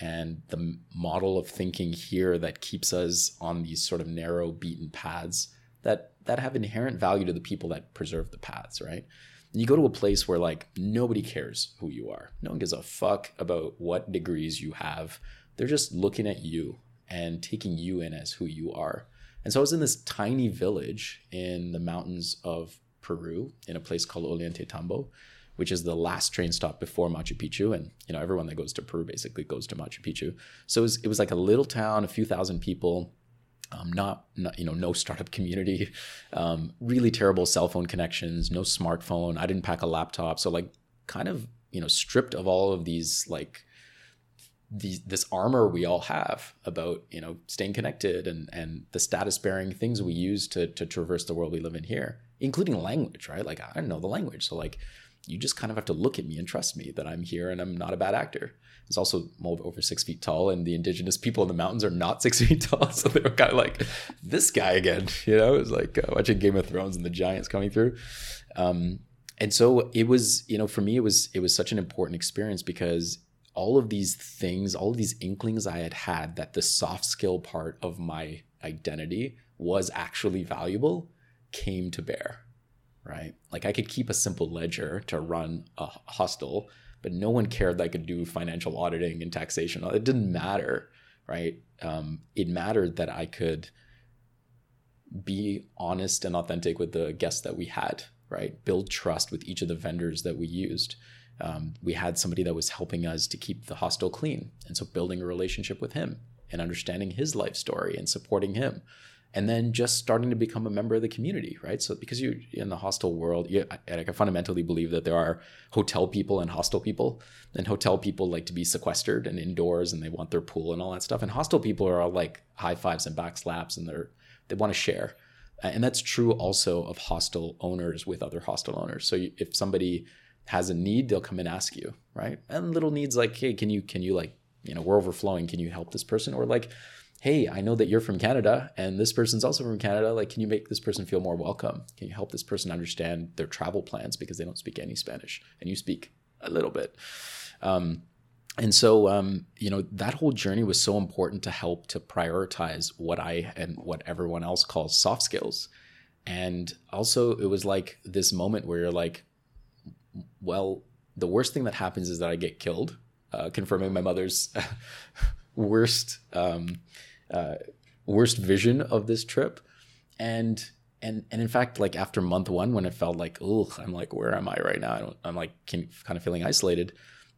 and the model of thinking here that keeps us on these sort of narrow beaten paths that that have inherent value to the people that preserve the paths right? And you go to a place where like nobody cares who you are. No one gives a fuck about what degrees you have. They're just looking at you and taking you in as who you are. And so i was in this tiny village in the mountains of peru in a place called ollantaytambo which is the last train stop before Machu Picchu. And, you know, everyone that goes to Peru basically goes to Machu Picchu. So it was, it was like a little town, a few thousand people, um, not, not, you know, no startup community, um, really terrible cell phone connections, no smartphone. I didn't pack a laptop. So like kind of, you know, stripped of all of these like, these, this armor we all have about you know staying connected and and the status bearing things we use to to traverse the world we live in here including language right like i don't know the language so like you just kind of have to look at me and trust me that I'm here and I'm not a bad actor. It's also over six feet tall, and the indigenous people in the mountains are not six feet tall, so they were kind of like this guy again. You know, it was like uh, watching Game of Thrones and the giants coming through. Um, and so it was, you know, for me, it was it was such an important experience because all of these things, all of these inklings I had had that the soft skill part of my identity was actually valuable came to bear right? Like I could keep a simple ledger to run a hostel, but no one cared that I could do financial auditing and taxation. It didn't matter, right? Um, it mattered that I could be honest and authentic with the guests that we had, right? Build trust with each of the vendors that we used. Um, we had somebody that was helping us to keep the hostel clean. And so building a relationship with him and understanding his life story and supporting him. And then just starting to become a member of the community, right? So because you're in the hostel world, you, I, I fundamentally believe that there are hotel people and hostel people. And hotel people like to be sequestered and indoors and they want their pool and all that stuff. And hostel people are all like high fives and back slaps and they're they want to share. And that's true also of hostel owners with other hostel owners. So if somebody has a need, they'll come and ask you, right? And little needs like, hey, can you can you like, you know, we're overflowing, can you help this person? Or like, hey, I know that you're from Canada and this person's also from Canada. Like, can you make this person feel more welcome? Can you help this person understand their travel plans because they don't speak any Spanish and you speak a little bit? Um, and so um, you know that whole journey was so important to help to prioritize what i and what everyone else calls soft skills and also it was like this moment where you're like well the worst thing that happens is that i get killed uh, confirming my mother's worst um, uh, worst vision of this trip and and and in fact like after month one when it felt like oh i'm like where am i right now I don't, i'm like kind of feeling isolated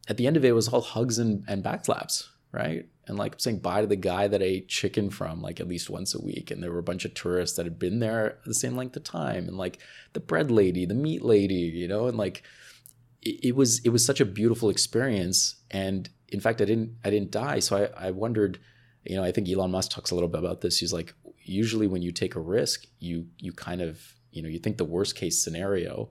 at the end of it, it was all hugs and, and backslaps, right? And like saying bye to the guy that I ate chicken from like at least once a week. And there were a bunch of tourists that had been there the same length of time. And like the bread lady, the meat lady, you know, and like it, it was it was such a beautiful experience. And in fact, I didn't I didn't die. So I, I wondered, you know, I think Elon Musk talks a little bit about this. He's like, usually when you take a risk, you you kind of, you know, you think the worst case scenario.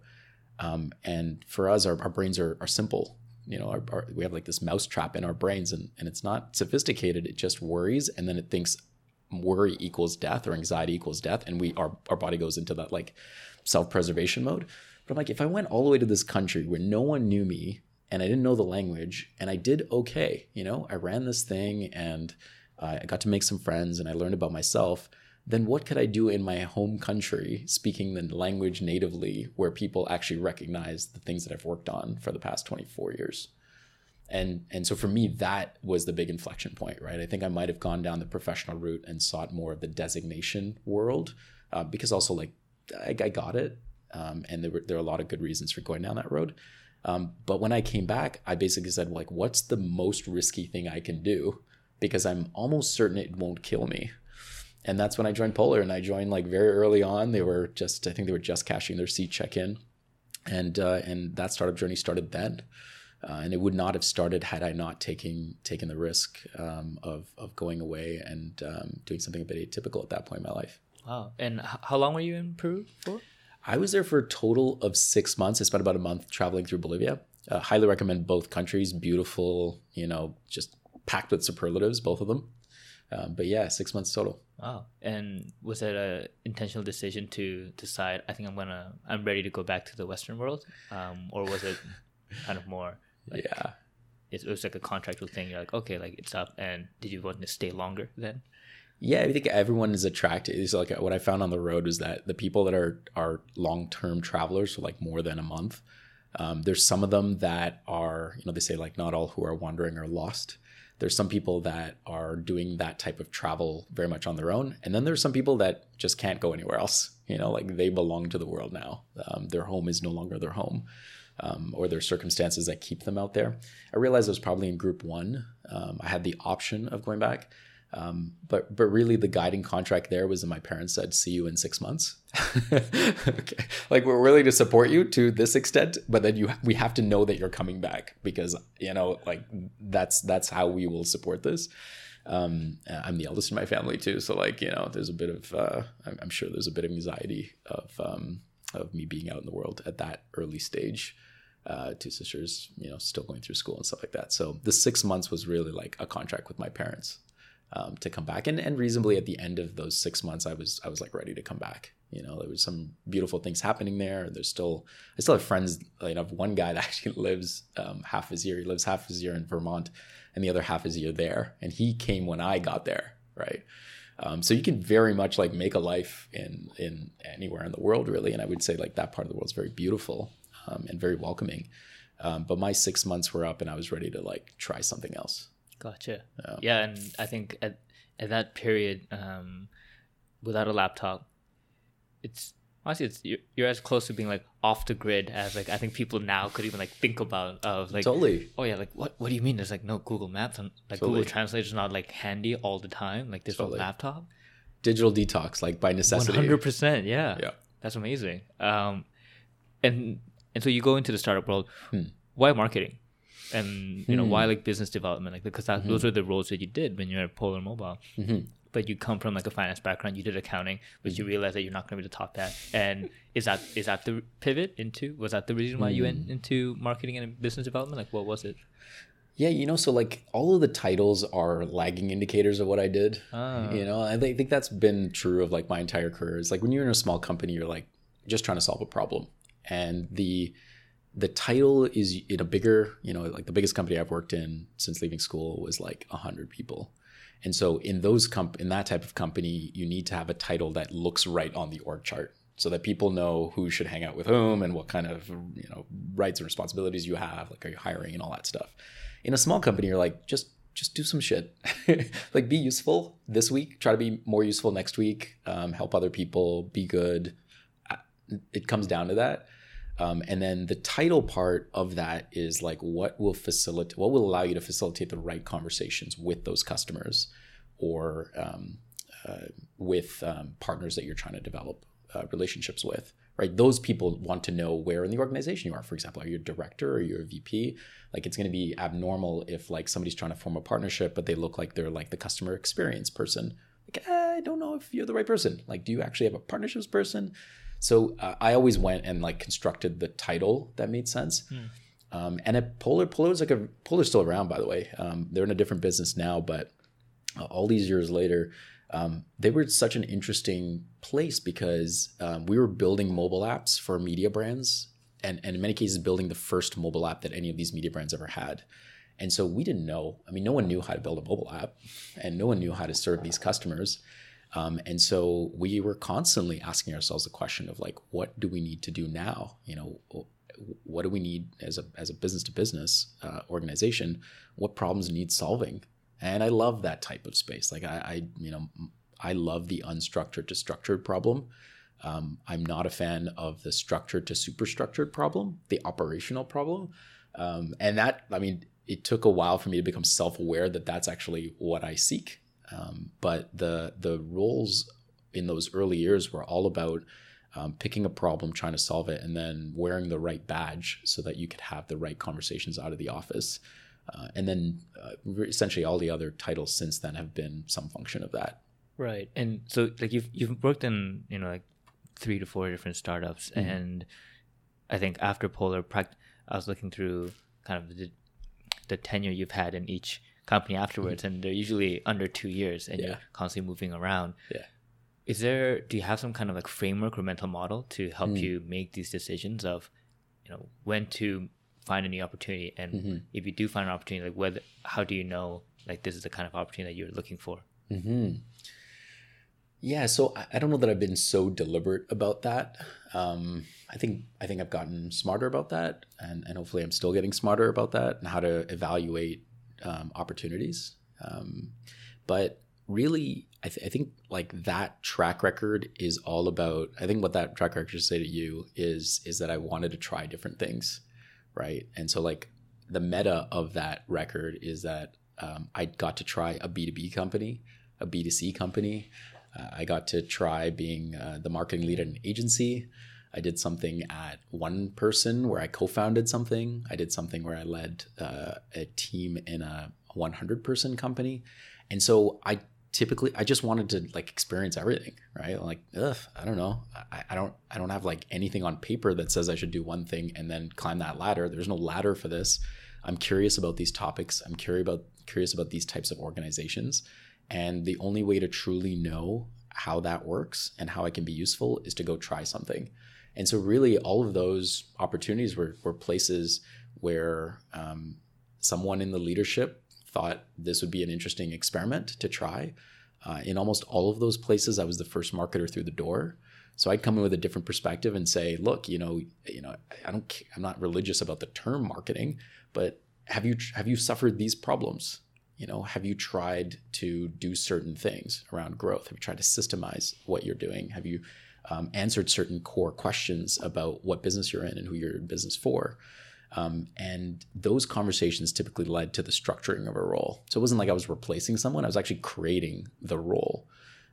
Um, and for us, our, our brains are, are simple you know, our, our, we have like this mouse trap in our brains and, and it's not sophisticated. It just worries. And then it thinks worry equals death or anxiety equals death. And we, our, our body goes into that like self-preservation mode. But I'm like, if I went all the way to this country where no one knew me and I didn't know the language and I did okay, you know, I ran this thing and I got to make some friends and I learned about myself then what could I do in my home country, speaking the language natively, where people actually recognize the things that I've worked on for the past 24 years? And and so for me, that was the big inflection point, right? I think I might have gone down the professional route and sought more of the designation world, uh, because also like I, I got it, um, and there were there are a lot of good reasons for going down that road. Um, but when I came back, I basically said like, what's the most risky thing I can do? Because I'm almost certain it won't kill me and that's when I joined Polar. And I joined like very early on. They were just, I think they were just cashing their seat check in, and uh, and that startup journey started then. Uh, and it would not have started had I not taken taken the risk um, of of going away and um, doing something a bit atypical at that point in my life. Wow! And how long were you in Peru for? I was there for a total of six months. I spent about a month traveling through Bolivia. Uh, highly recommend both countries. Beautiful, you know, just packed with superlatives, both of them. Um, but yeah, six months total. Wow. And was it a intentional decision to decide? I think I'm gonna, I'm ready to go back to the Western world, um, or was it kind of more? Like, yeah. It, was like a contractual thing. You're like, okay, like it's up. And did you want to stay longer then? Yeah, I think everyone is attracted. It's like what I found on the road is that the people that are are long term travelers, so like more than a month, um, there's some of them that are, you know, they say like not all who are wandering are lost there's some people that are doing that type of travel very much on their own and then there's some people that just can't go anywhere else you know like they belong to the world now. Um, their home is no longer their home um, or their circumstances that keep them out there. I realized i was probably in group one. Um, i had the option of going back um, but but really, the guiding contract there was that my parents said, "See you in six months." okay, like we're willing to support you to this extent, but then you we have to know that you're coming back because you know like that's that's how we will support this. Um, I'm the eldest in my family too, so like you know, there's a bit of uh, I'm, I'm, sure there's a bit of anxiety of um, of me being out in the world at that early stage. Uh, two sisters, you know, still going through school and stuff like that. So the six months was really like a contract with my parents um, to come back. And and reasonably at the end of those six months, I was I was like ready to come back. You know, there was some beautiful things happening there. There's still I still have friends. You know, one guy that actually lives um, half his year. He lives half his year in Vermont, and the other half his year there. And he came when I got there, right? Um, so you can very much like make a life in in anywhere in the world, really. And I would say like that part of the world is very beautiful um, and very welcoming. Um, but my six months were up, and I was ready to like try something else. Gotcha. Yeah, yeah and I think at at that period, um, without a laptop, it's honestly it's you're, you're as close to being like off the grid as like I think people now could even like think about of like totally. oh yeah like what what do you mean there's like no Google Maps and like Totally. Google Translate is not like handy all the time like this Totally. laptop Digital detox, like by necessity. hundred percent yeah Yeah. that's amazing um and and so you go into the startup world Hmm. why marketing and you know Hmm. why like business development like because that, those are the roles that you did when you were at Polar Mobile Mhm. but you come from like a finance background you did accounting but Mm-hmm. you realize that you're not going to be the top that and is that is that the pivot into was that the reason why you went into marketing and business development like what was it Yeah, you know, so like all of the titles are lagging indicators of what I did. Ah. You know, I thi- think that's been true of like my entire career. It's like when you're in a small company, you're like just trying to solve a problem, and the the title is in a bigger, you know, like the biggest company I've worked in since leaving school was like hundred people, and so in those comp in that type of company, you need to have a title that looks right on the org chart. So that people know who should hang out with whom and what kind of you know rights and responsibilities you have, like are you hiring and all that stuff. In a small company you're like just just do some shit. Like be useful this week. Try to be more useful next week. Um, help other people. Be good. Uh, it comes down to that um, and then the title part of that is like what will facilitate what will allow you to facilitate the right conversations with those customers or um, uh, with um, partners that you're trying to develop uh, relationships with right? Those people want to know where in the organization you are. For example are you a director? Or you're a vp like it's going to be abnormal if like somebody's trying to form a partnership but they look like they're like the customer experience person. Like "Eh, i don't know if you're the right person. Like do you actually have a partnerships person so uh, i always went and like constructed the title that made sense um, and at polar polar's like a polar's still around by the way um, they're in a different business now but uh, all these years later, um, they were such an interesting place because um, we were building mobile apps for media brands, and, and in many cases, building the first mobile app that any of these media brands ever had. And so we didn't know. I mean, no one knew how to build a mobile app, and no one knew how to serve these customers. Um, and so we were constantly asking ourselves the question of like, what do we need to do now? You know, what do we need as a as a business to business uh, organization? What problems need solving? And I love that type of space. Like I, I you know, I love the unstructured to structured problem. Um, I'm not a fan of the structured to superstructured problem, the operational problem. Um, and that, I mean, it took a while for me to become self-aware that that's actually what I seek. Um, but the the roles in those early years were all about um, picking a problem, trying to solve it, and then wearing the right badge so that you could have the right conversations out of the office. Uh, and then uh, essentially all the other titles since then have been some function of that. right and so like you've you've worked in you know like three to four different startups Mhm. and i think after polar i was looking through kind of the, the tenure you've had in each company afterwards and they're usually under two years and Yeah. you're constantly moving around Yeah. is there do you have some kind of like framework or mental model to help Mm. you make these decisions of you know when to find a new opportunity and Mhm. if you do find an opportunity like whether how do you know like this is the kind of opportunity that you're looking for Mm-hmm. Yeah, so I, I don't know that I've been so deliberate about that. Um, I think I think I've gotten smarter about that, and and hopefully I'm still getting smarter about that and how to evaluate um, opportunities. Um, but really, I, th- I think like that track record is all about. I think what that track record should say to you is is that I wanted to try different things, right? And so like the meta of that record is that um, I got to try a B two B company, a B two C company. Uh, I got to try being uh, the marketing lead at an agency. I did something at one person where I co-founded something. I did something where I led uh, a team in a 100 person company, and so I typically I just wanted to like experience everything, right? Like, ugh, I don't know. I, I don't I don't have like anything on paper that says I should do one thing and then climb that ladder. There's no ladder for this. I'm curious about these topics. I'm curious about curious about these types of organizations. And the only way to truly know how that works and how it can be useful is to go try something. And so, really, all of those opportunities were, were places where um, someone in the leadership thought this would be an interesting experiment to try. Uh, in almost all of those places, I was the first marketer through the door. So I'd come in with a different perspective and say, "Look, you know, you know, I don't, I'm not religious about the term marketing, but have you have you suffered these problems? You know, have you tried to do certain things around growth? Have you tried to systemize what you're doing? Have you um, answered certain core questions about what business you're in and who you're in business for. Um, and those conversations typically led to the structuring of a role. So it wasn't like I was replacing someone; I was actually creating the role.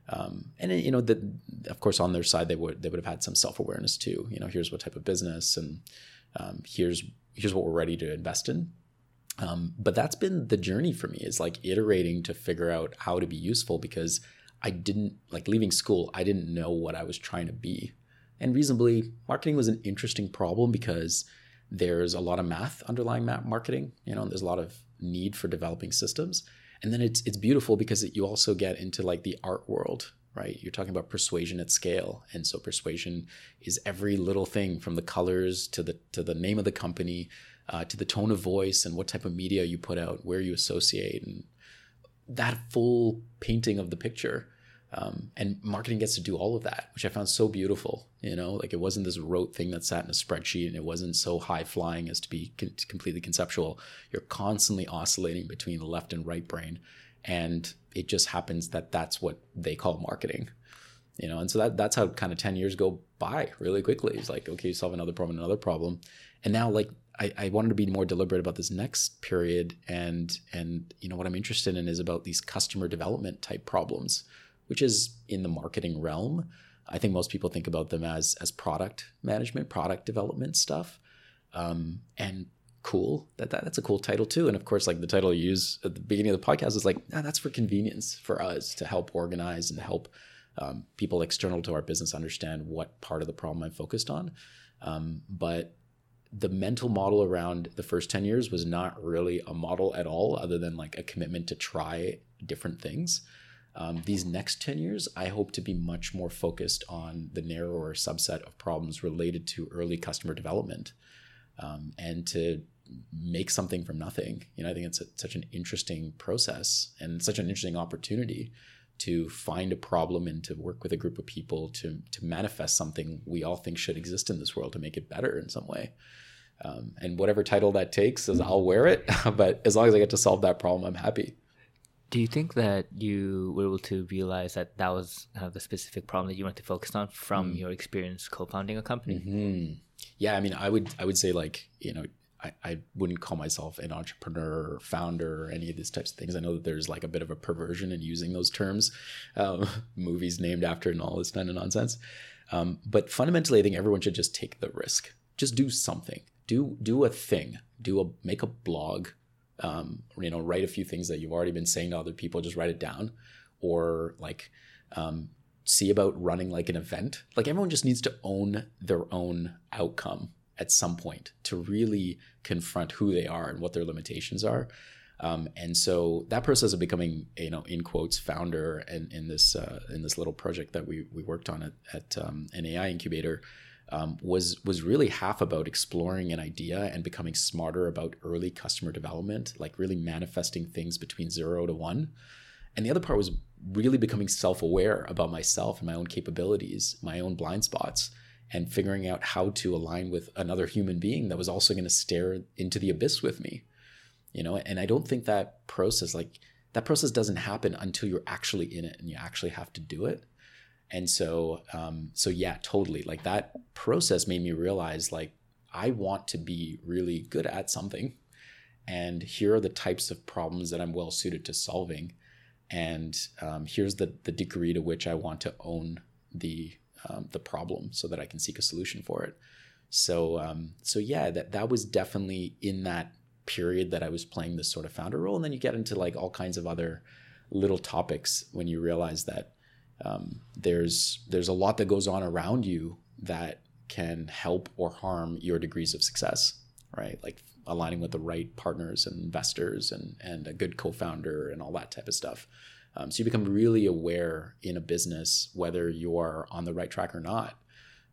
Um, and you know, the, of course, on their side, they would they would have had some self awareness too. You know, here's what type of business, and um, here's here's what we're ready to invest in. Um, but that's been the journey for me is like iterating to figure out how to be useful because I didn't like leaving school. I didn't know what I was trying to be, and reasonably, marketing was an interesting problem because there's a lot of math underlying marketing. You know, there's a lot of need for developing systems and then it's it's beautiful because it, you also get into like the art world right you're talking about persuasion at scale and so persuasion is every little thing from the colors to the to the name of the company uh, to the tone of voice and what type of media you put out where you associate and that full painting of the picture um, and marketing gets to do all of that, which I found so beautiful. You know, like it wasn't this rote thing that sat in a spreadsheet and it wasn't so high flying as to be con- completely conceptual. You're constantly oscillating between the left and right brain. And it just happens that that's what they call marketing. You know, and so that that's how kind of 10 years go by really quickly. It's like, okay, you solve another problem, another problem. And now like I, I wanted to be more deliberate about this next period and and you know what I'm interested in is about these customer development type problems which is in the marketing realm. I think most people think about them as as product management, product development stuff. Um, and cool that, that that's a cool title too. And of course, like the title you use at the beginning of the podcast is like, ah, that's for convenience for us to help organize and help um, people external to our business understand what part of the problem I'm focused on. Um, but the mental model around the first 10 years was not really a model at all, other than like a commitment to try different things. Um, these next 10 years, I hope to be much more focused on the narrower subset of problems related to early customer development um, and to make something from nothing. You know, I think it's a, such an interesting process and such an interesting opportunity to find a problem and to work with a group of people to, to manifest something we all think should exist in this world to make it better in some way. Um, and whatever title that takes, is I'll wear it. but as long as I get to solve that problem, I'm happy. Do you think that you were able to realize that that was kind of the specific problem that you wanted to focus on from mm. your experience co-founding a company? Mm-hmm. Yeah, I mean, I would I would say like you know I, I wouldn't call myself an entrepreneur or founder or any of these types of things. I know that there's like a bit of a perversion in using those terms, um, movies named after and all this kind of nonsense. Um, but fundamentally, I think everyone should just take the risk. Just do something. Do do a thing. Do a make a blog um, you know, write a few things that you've already been saying to other people, just write it down, or like um, see about running like an event. Like everyone just needs to own their own outcome at some point to really confront who they are and what their limitations are. Um, and so that process of becoming, you know, in quotes, founder and in this uh, in this little project that we we worked on at, at um, an AI incubator um, was was really half about exploring an idea and becoming smarter about early customer development, like really manifesting things between zero to one. And the other part was really becoming self-aware about myself and my own capabilities, my own blind spots, and figuring out how to align with another human being that was also going to stare into the abyss with me. You know, and I don't think that process like that process doesn't happen until you're actually in it and you actually have to do it and so um, so yeah totally. Like that process made me realize like i want to be really good at something. And here are the types of problems that i'm well suited to solving. And um, here's the the degree to which i want to own the um, the problem so that i can seek a solution for it. So um, so yeah that that was definitely in that period that i was playing this sort of founder role. And then you get into like all kinds of other little topics when you realize that um, there's there's a lot that goes on around you that can help or harm your degrees of success right? Like aligning with the right partners and investors and and a good co-founder and all that type of stuff. Um, so you become really aware in a business whether you're on the right track or not.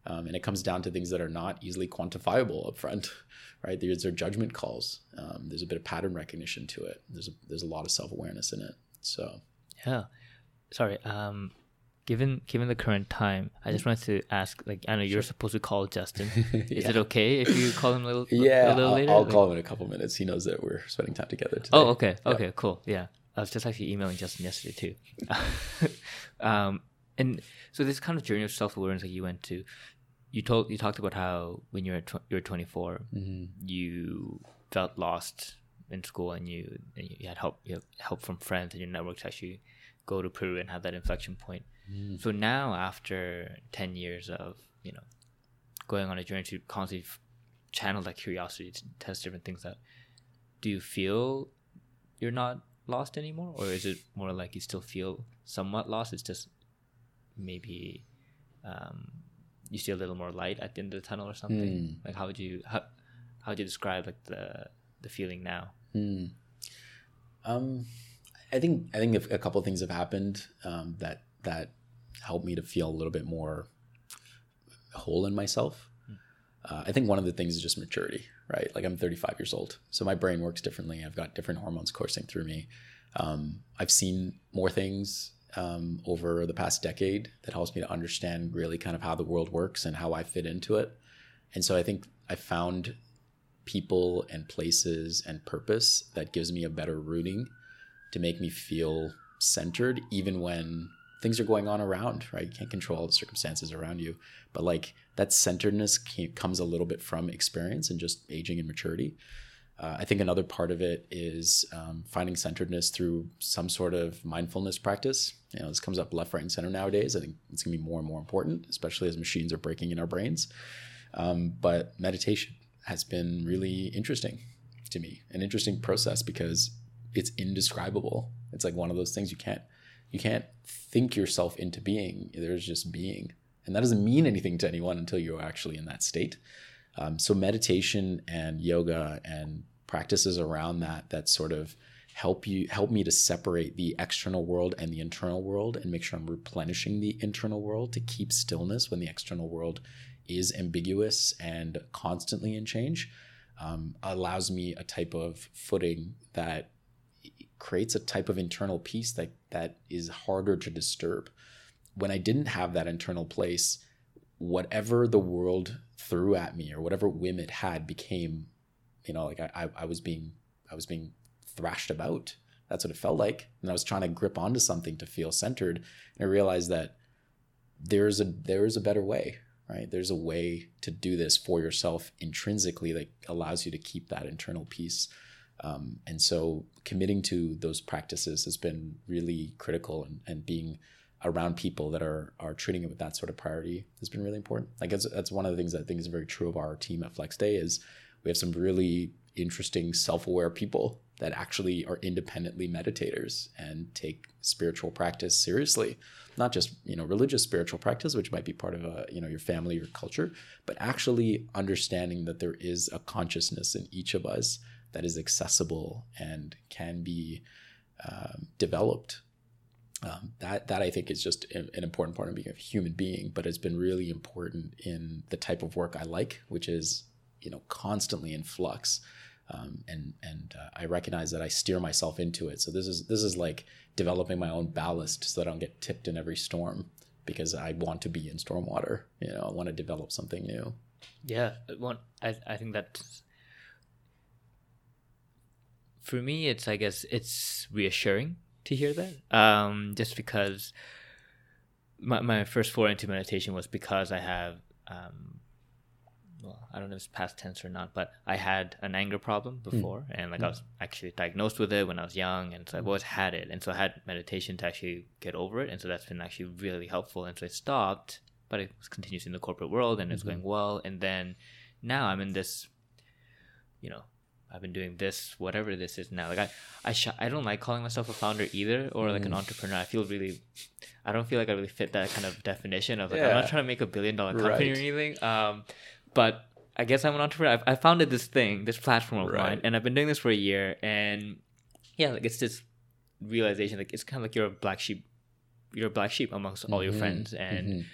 Um, and it comes down to things that are not easily quantifiable up front right? There's are judgment calls. Um, there's a bit of pattern recognition to it. There's a, there's a lot of self-awareness in it. So. Yeah. Sorry um given given the current time, I just wanted to ask. Like, I know you're supposed to call Justin. Is it okay if you call him a little? Yeah, a little I'll, later? I'll call him in a couple minutes. He knows that we're spending time together today. Oh, okay, okay, cool. Yeah, I was just actually emailing Justin yesterday too. um, And so this kind of journey of self awareness that you went to, you told you talked about how when you were tw- you were 24, Mm-hmm. you felt lost in school and you and you had help you had help from friends and your network to actually go to Peru and have that inflection point. Mm. So now after 10 years of, you know, going on a journey to constantly channel that curiosity to test different things out, do you feel you're not lost anymore? Or is it more like you still feel somewhat lost? It's just maybe um, you see a little more light at the end of the tunnel or something? Like how would you how, how would you describe like the the feeling now? Mm. Um, I think I think a, a couple of things have happened um, that that helped me to feel a little bit more whole in myself. Uh, I think one of the things is just maturity, right? Like I'm 35 years old, so my brain works differently. I've got different hormones coursing through me. Um, I've seen more things um, over the past decade that helps me to understand really kind of how the world works and how I fit into it. And so I think I found people and places and purpose that gives me a better rooting to make me feel centered even when things are going on around right? You can't control all the circumstances around you but like that centeredness comes a little bit from experience and just aging and maturity. Uh, i think another part of it is um, finding centeredness through some sort of mindfulness practice. You know this comes up left right and center nowadays. I think it's going to be more and more important especially as machines are breaking in our brains. Um, but meditation has been really interesting to me an interesting process because it's indescribable. It's like one of those things you can't you can't think yourself into being there's just being. And that doesn't mean anything to anyone until you're actually in that state. Um, so meditation and yoga and practices around that that sort of help you help me to separate the external world and the internal world and make sure i'm replenishing the internal world to keep stillness when the external world is ambiguous and constantly in change um, allows me a type of footing that creates a type of internal peace that that is harder to disturb. When i didn't have that internal place whatever the world threw at me or whatever whim it had became you know like i i, was being i was being thrashed about. That's what it felt like. And i was trying to grip onto something to feel centered. And i realized that there's a there's a better way right? There's a way to do this for yourself intrinsically that allows you to keep that internal peace um, and so committing to those practices has been really critical and, and being around people that are are treating it with that sort of priority has been really important. Like that's, that's one of the things that i think is very true of our team at Flexday is we have some really interesting self-aware people that actually are independently meditators and take spiritual practice seriously. Not just you know religious spiritual practice which might be part of a you know your family or culture but actually understanding that there is a consciousness in each of us that is accessible and can be um, developed um, that that I think is just an an important part of being a human being, but it's been really important in the type of work I like, which is you know constantly in flux, um, and and uh, I recognize that I steer myself into it. So this is this is like developing my own ballast so that I don't get tipped in every storm because I want to be in storm water. You know, I want to develop something new. Yeah, one I I think that for me it's I guess it's reassuring to hear that. Um, just because my my first foray into meditation was because I have um, well I don't know if it's past tense or not, but I had an anger problem before, and like I was actually diagnosed with it when I was young, and so I've always had it, and so I had meditation to actually get over it, and so that's been actually really helpful, and so I stopped, but it continues in the corporate world, and it's going well, and then now I'm in this, you know. I've been doing this, whatever this is now. Like I, I, sh- I don't like calling myself a founder either, or like an entrepreneur. I feel really, I don't feel like I really fit that kind of definition of like I'm not trying to make a billion dollar company or anything. Um, but I guess I'm an entrepreneur. I've, I founded this thing, this platform of mine, and I've been doing this for a year. And yeah, like it's this realization, like it's kind of like you're a black sheep, you're a black sheep amongst all your Mhm. friends, and Mhm.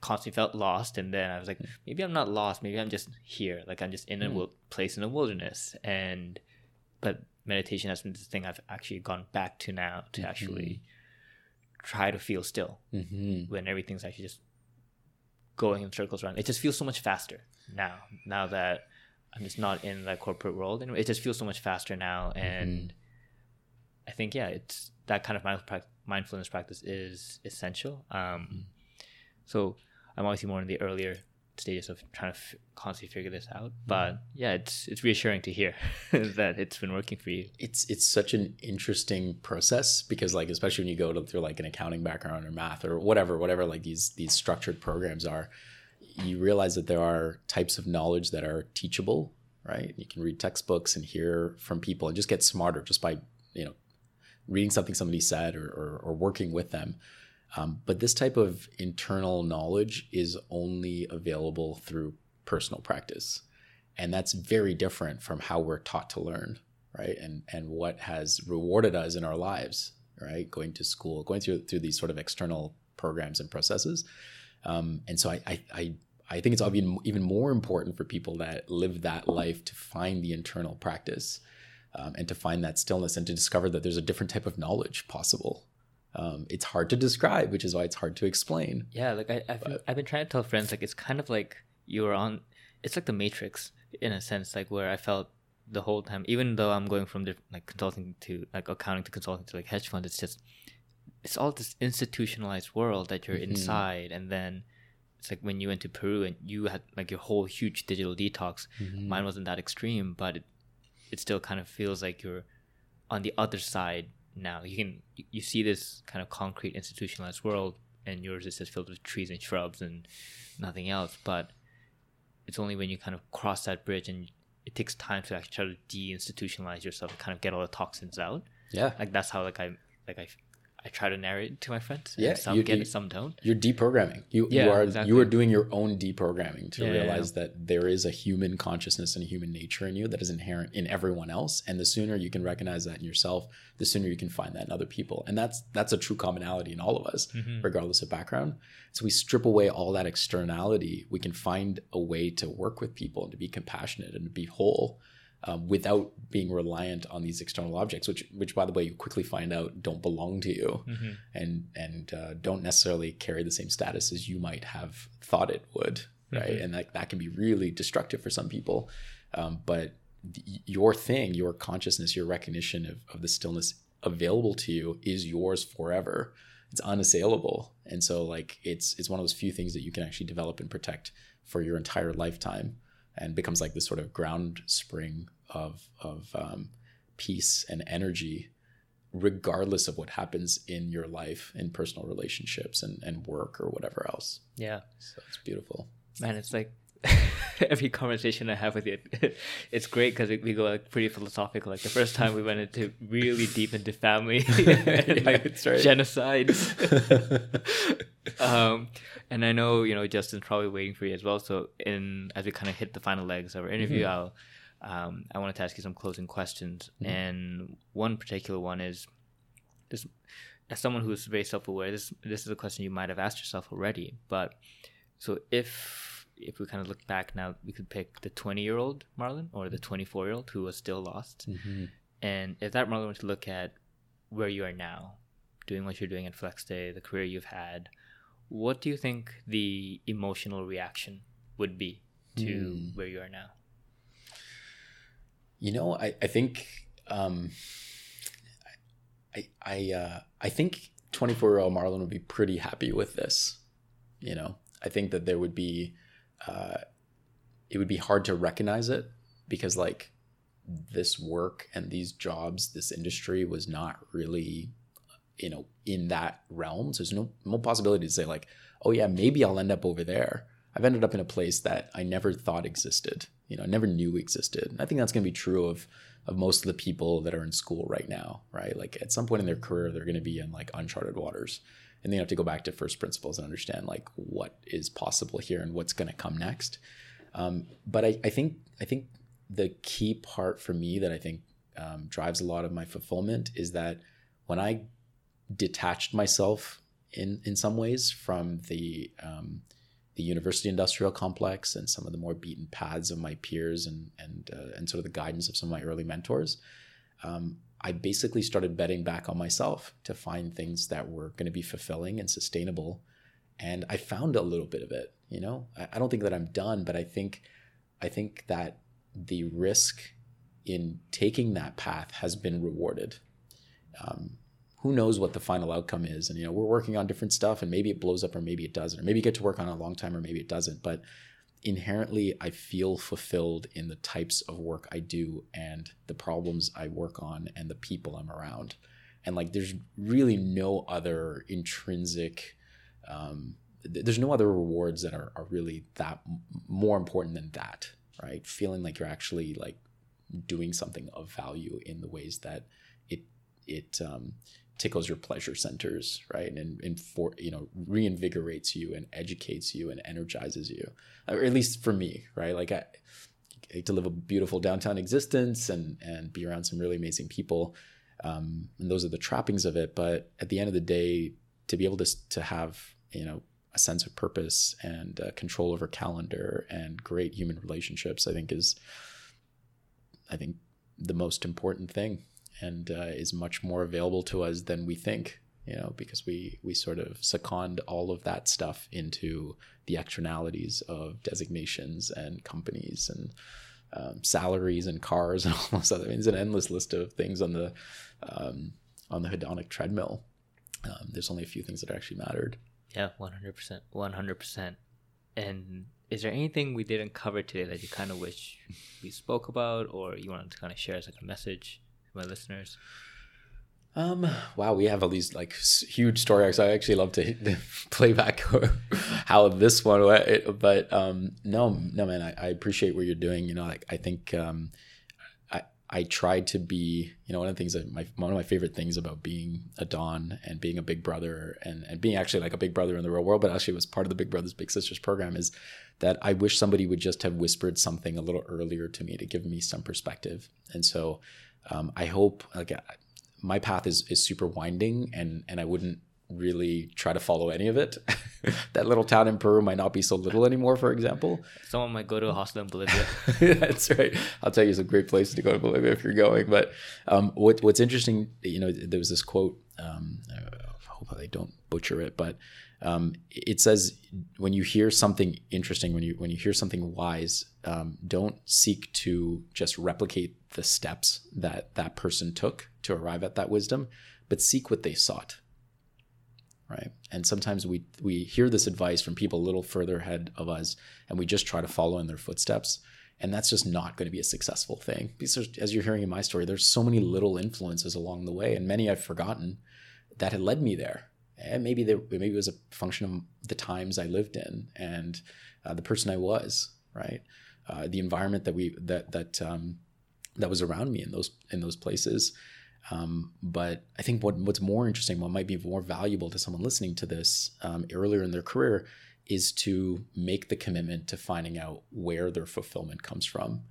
Constantly felt lost. And then I was like, maybe I'm not lost. Maybe I'm just here. Like I'm just in a Mm. wil- place in the wilderness. And but meditation has been this thing I've actually gone back to now to actually try to feel still Mhm. when everything's actually just going in circles around. It just feels so much faster now. Now that I'm just not in that corporate world, and it just feels so much faster now. And I think yeah, it's that kind of mindfulness practice is essential. Um, so I'm obviously more in the earlier stages of trying to f- constantly figure this out. Mm. But yeah, it's it's reassuring to hear that it's been working for you. It's it's such an interesting process because like especially when you go to, through like an accounting background or math or whatever whatever like these these structured programs are, you realize that there are types of knowledge that are teachable. Right, you can read textbooks and hear from people and just get smarter just by you know reading something somebody said or, or, or working with them. Um, but this type of internal knowledge is only available through personal practice. And that's very different from how we're taught to learn, right? And and what has rewarded us in our lives, right? Going to school, going through through these sort of external programs and processes. Um, and so I, I, I I think it's even even more important for people that live that life to find the internal practice um, and to find that stillness and to discover that there's a different type of knowledge possible um, it's hard to describe, which is why it's hard to explain. Yeah, like I, I've, but, I've been trying to tell friends, like it's kind of like you're on, it's like the Matrix in a sense, like where I felt the whole time, even though I'm going from the, like consulting to like accounting to consulting to like hedge fund, it's just, it's all this institutionalized world that you're mm-hmm. inside, and then it's like when you went to Peru and you had like your whole huge digital detox. Mm-hmm. Mine wasn't that extreme, but it, it still kind of feels like you're on the other side now. You can you see this kind of concrete institutionalized world, and yours is just filled with trees and shrubs and nothing else. But it's only when you kind of cross that bridge and it takes time to actually try to deinstitutionalize yourself and kind of get all the toxins out. Yeah, like that's how like I like I I try to narrate to my friends. Yeah, some you, get you, it, some don't. You're deprogramming. You yeah, you are exactly. you are doing your own deprogramming to yeah, realize yeah. that there is a human consciousness and a human nature in you that is inherent in everyone else. And the sooner you can recognize that in yourself, the sooner you can find that in other people. And that's that's a true commonality in all of us, mm-hmm. regardless of background. So we strip away all that externality. We can find a way to work with people and to be compassionate and to be whole um, without being reliant on these external objects, which, which by the way, you quickly find out don't belong to you, mm-hmm. and and uh, don't necessarily carry the same status as you might have thought it would, right? Mm-hmm. And that that can be really destructive for some people. Um, but your thing, your consciousness, your recognition of, of the stillness available to you is yours forever. It's unassailable, and so like it's it's one of those few things that you can actually develop and protect for your entire lifetime and becomes like this sort of ground spring of of um, peace and energy regardless of what happens in your life in personal relationships and, and work or whatever else. Yeah. So it's beautiful. Man it's like every conversation i have with you it's great because we go like pretty philosophical like the first time we went into really deep into family and, like right. genocide um, and I know you know Justin's probably waiting for you as well. So in as we kind of hit the final legs of our interview, mm-hmm. I'll um, I wanted to ask you some closing questions, mm-hmm. and one particular one is this: as someone who's very self-aware, this this is a question you might have asked yourself already. But so if if we kind of look back now, we could pick the 20 year old Marlon or the 24 year old who was still lost, mm-hmm. and if that Marlon were to look at where you are now, doing what you're doing at Flexday, the career you've had what do you think the emotional reaction would be to mm. where you are now? You know, I, I think um, I I uh, I think 24 year old Marlon would be pretty happy with this. You know, I think that there would be uh, it would be hard to recognize it because like this work and these jobs, this industry was not really you know in that realm. So there's no no possibility to say like, oh yeah, maybe I'll end up over there. I've ended up in a place that I never thought existed. You know, never knew existed. And I think that's going to be true of of most of the people that are in school right now, right? Like at some point in their career, they're going to be in like uncharted waters, and they have to go back to first principles and understand like what is possible here and what's going to come next. Um, but I, I think I think the key part for me that I think um, drives a lot of my fulfillment is that when I detached myself in in some ways from the um, the university industrial complex and some of the more beaten paths of my peers and and uh, and sort of the guidance of some of my early mentors. Um, I basically started betting back on myself to find things that were going to be fulfilling and sustainable, and I found a little bit of it. You know, I, I don't think that I'm done, but I think I think that the risk in taking that path has been rewarded. Um, who knows what the final outcome is and you know we're working on different stuff and maybe it blows up or maybe it doesn't or maybe you get to work on it a long time or maybe it doesn't but inherently i feel fulfilled in the types of work i do and the problems i work on and the people i'm around. And like there's really no other intrinsic um, th- there's no other rewards that are, are really that m- more important than that right? Feeling like you're actually like doing something of value in the ways that it it um, tickles your pleasure centers right? And, and for you know reinvigorates you and educates you and energizes you or at least for me right? Like I, I to live a beautiful downtown existence and and be around some really amazing people um, and those are the trappings of it but at the end of the day to be able to to have you know a sense of purpose and uh, control over calendar and great human relationships i think is i think the most important thing and uh, is much more available to us than we think you know because we we sort of second all of that stuff into the externalities of designations and companies and um, salaries and cars and all those other things an endless list of things on the um, on the hedonic treadmill. Um, there's only a few things that actually mattered. Yeah, one hundred percent, one hundred percent. And is there anything we didn't cover today that you kind of wish we spoke about, or you wanted to kind of share as like a message my listeners? Um. Wow, we have all these like huge story arcs. I actually love to, to play back how this one went, but um, no, no, man, I, I appreciate what you're doing. You know, like I think um, I I tried to be. You know, one of the things that my one of my favorite things about being a Don and being a big brother and and being actually like a big brother in the real world, but actually was part of the Big Brothers Big Sisters program is that I wish somebody would just have whispered something a little earlier to me to give me some perspective. And so um, I hope like my path is is super winding and and I wouldn't really try to follow any of it. that little town in Peru might not be so little anymore, for example. Someone might go to a hostel in Bolivia. That's right. I'll tell you, it's a great place to go to Bolivia if you're going. But um, what what's interesting, you know, there was this quote. Um, I hope I don't butcher it, but um, it says when you hear something interesting, when you when you hear something wise, um, don't seek to just replicate the steps that that person took to arrive at that wisdom, but seek what they sought right? And sometimes we we hear this advice from people a little further ahead of us and we just try to follow in their footsteps and that's just not going to be a successful thing. Because as you're hearing in my story there's so many little influences along the way and many i've forgotten that had led me there. And maybe there maybe it was a function of the times i lived in and uh, the person i was right? Uh, the environment that we that that um, that was around me in those in those places. Um, but I think what what's more interesting, what might be more valuable to someone listening to this um, earlier in their career, is to make the commitment to finding out where their fulfillment comes from,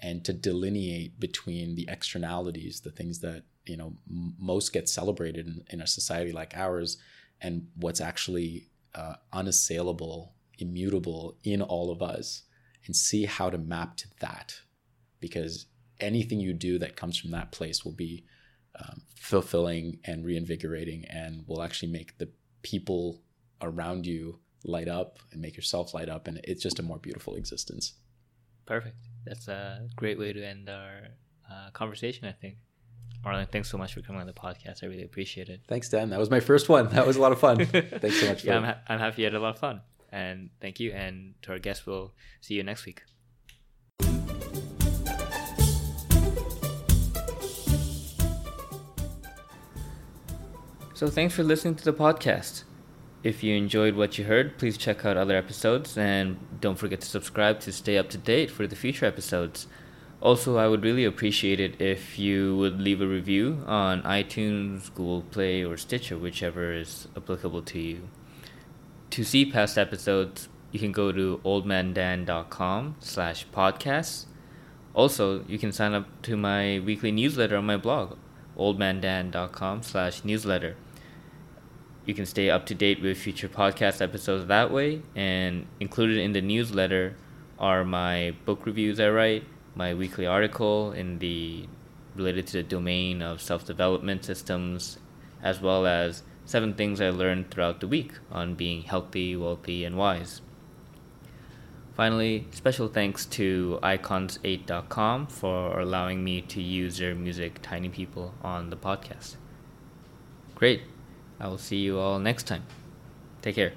and to delineate between the externalities, the things that you know m- most get celebrated in, in a society like ours, and what's actually uh, unassailable, immutable in all of us, and see how to map to that, because anything you do that comes from that place will be um, fulfilling and reinvigorating and will actually make the people around you light up and make yourself light up and it's just a more beautiful existence Perfect. That's a great way to end our uh, conversation, I think. Marlon, thanks so much for coming on the podcast. I really appreciate it. thanks dan that was my first one that was a lot of fun thanks so much for yeah, I'm, ha- I'm happy you had a lot of fun. And thank you. And to our guests, we'll see you next week. So, thanks for listening to the podcast. If you enjoyed what you heard, please check out other episodes and don't forget to subscribe to stay up to date for the future episodes. Also, I would really appreciate it if you would leave a review on iTunes, Google Play, or Stitcher, whichever is applicable to you. To see past episodes, you can go to oldmandan.com slash podcasts. Also, you can sign up to my weekly newsletter on my blog, oldmandan.com slash newsletter. You can stay up to date with future podcast episodes that way, and included in the newsletter are my book reviews I write, my weekly article in the related to the domain of self-development systems, as well as seven things I learned throughout the week on being healthy, wealthy, and wise. Finally, special thanks to icons8.com for allowing me to use their music Tiny People on the podcast. Great. I will see you all next time. Take care.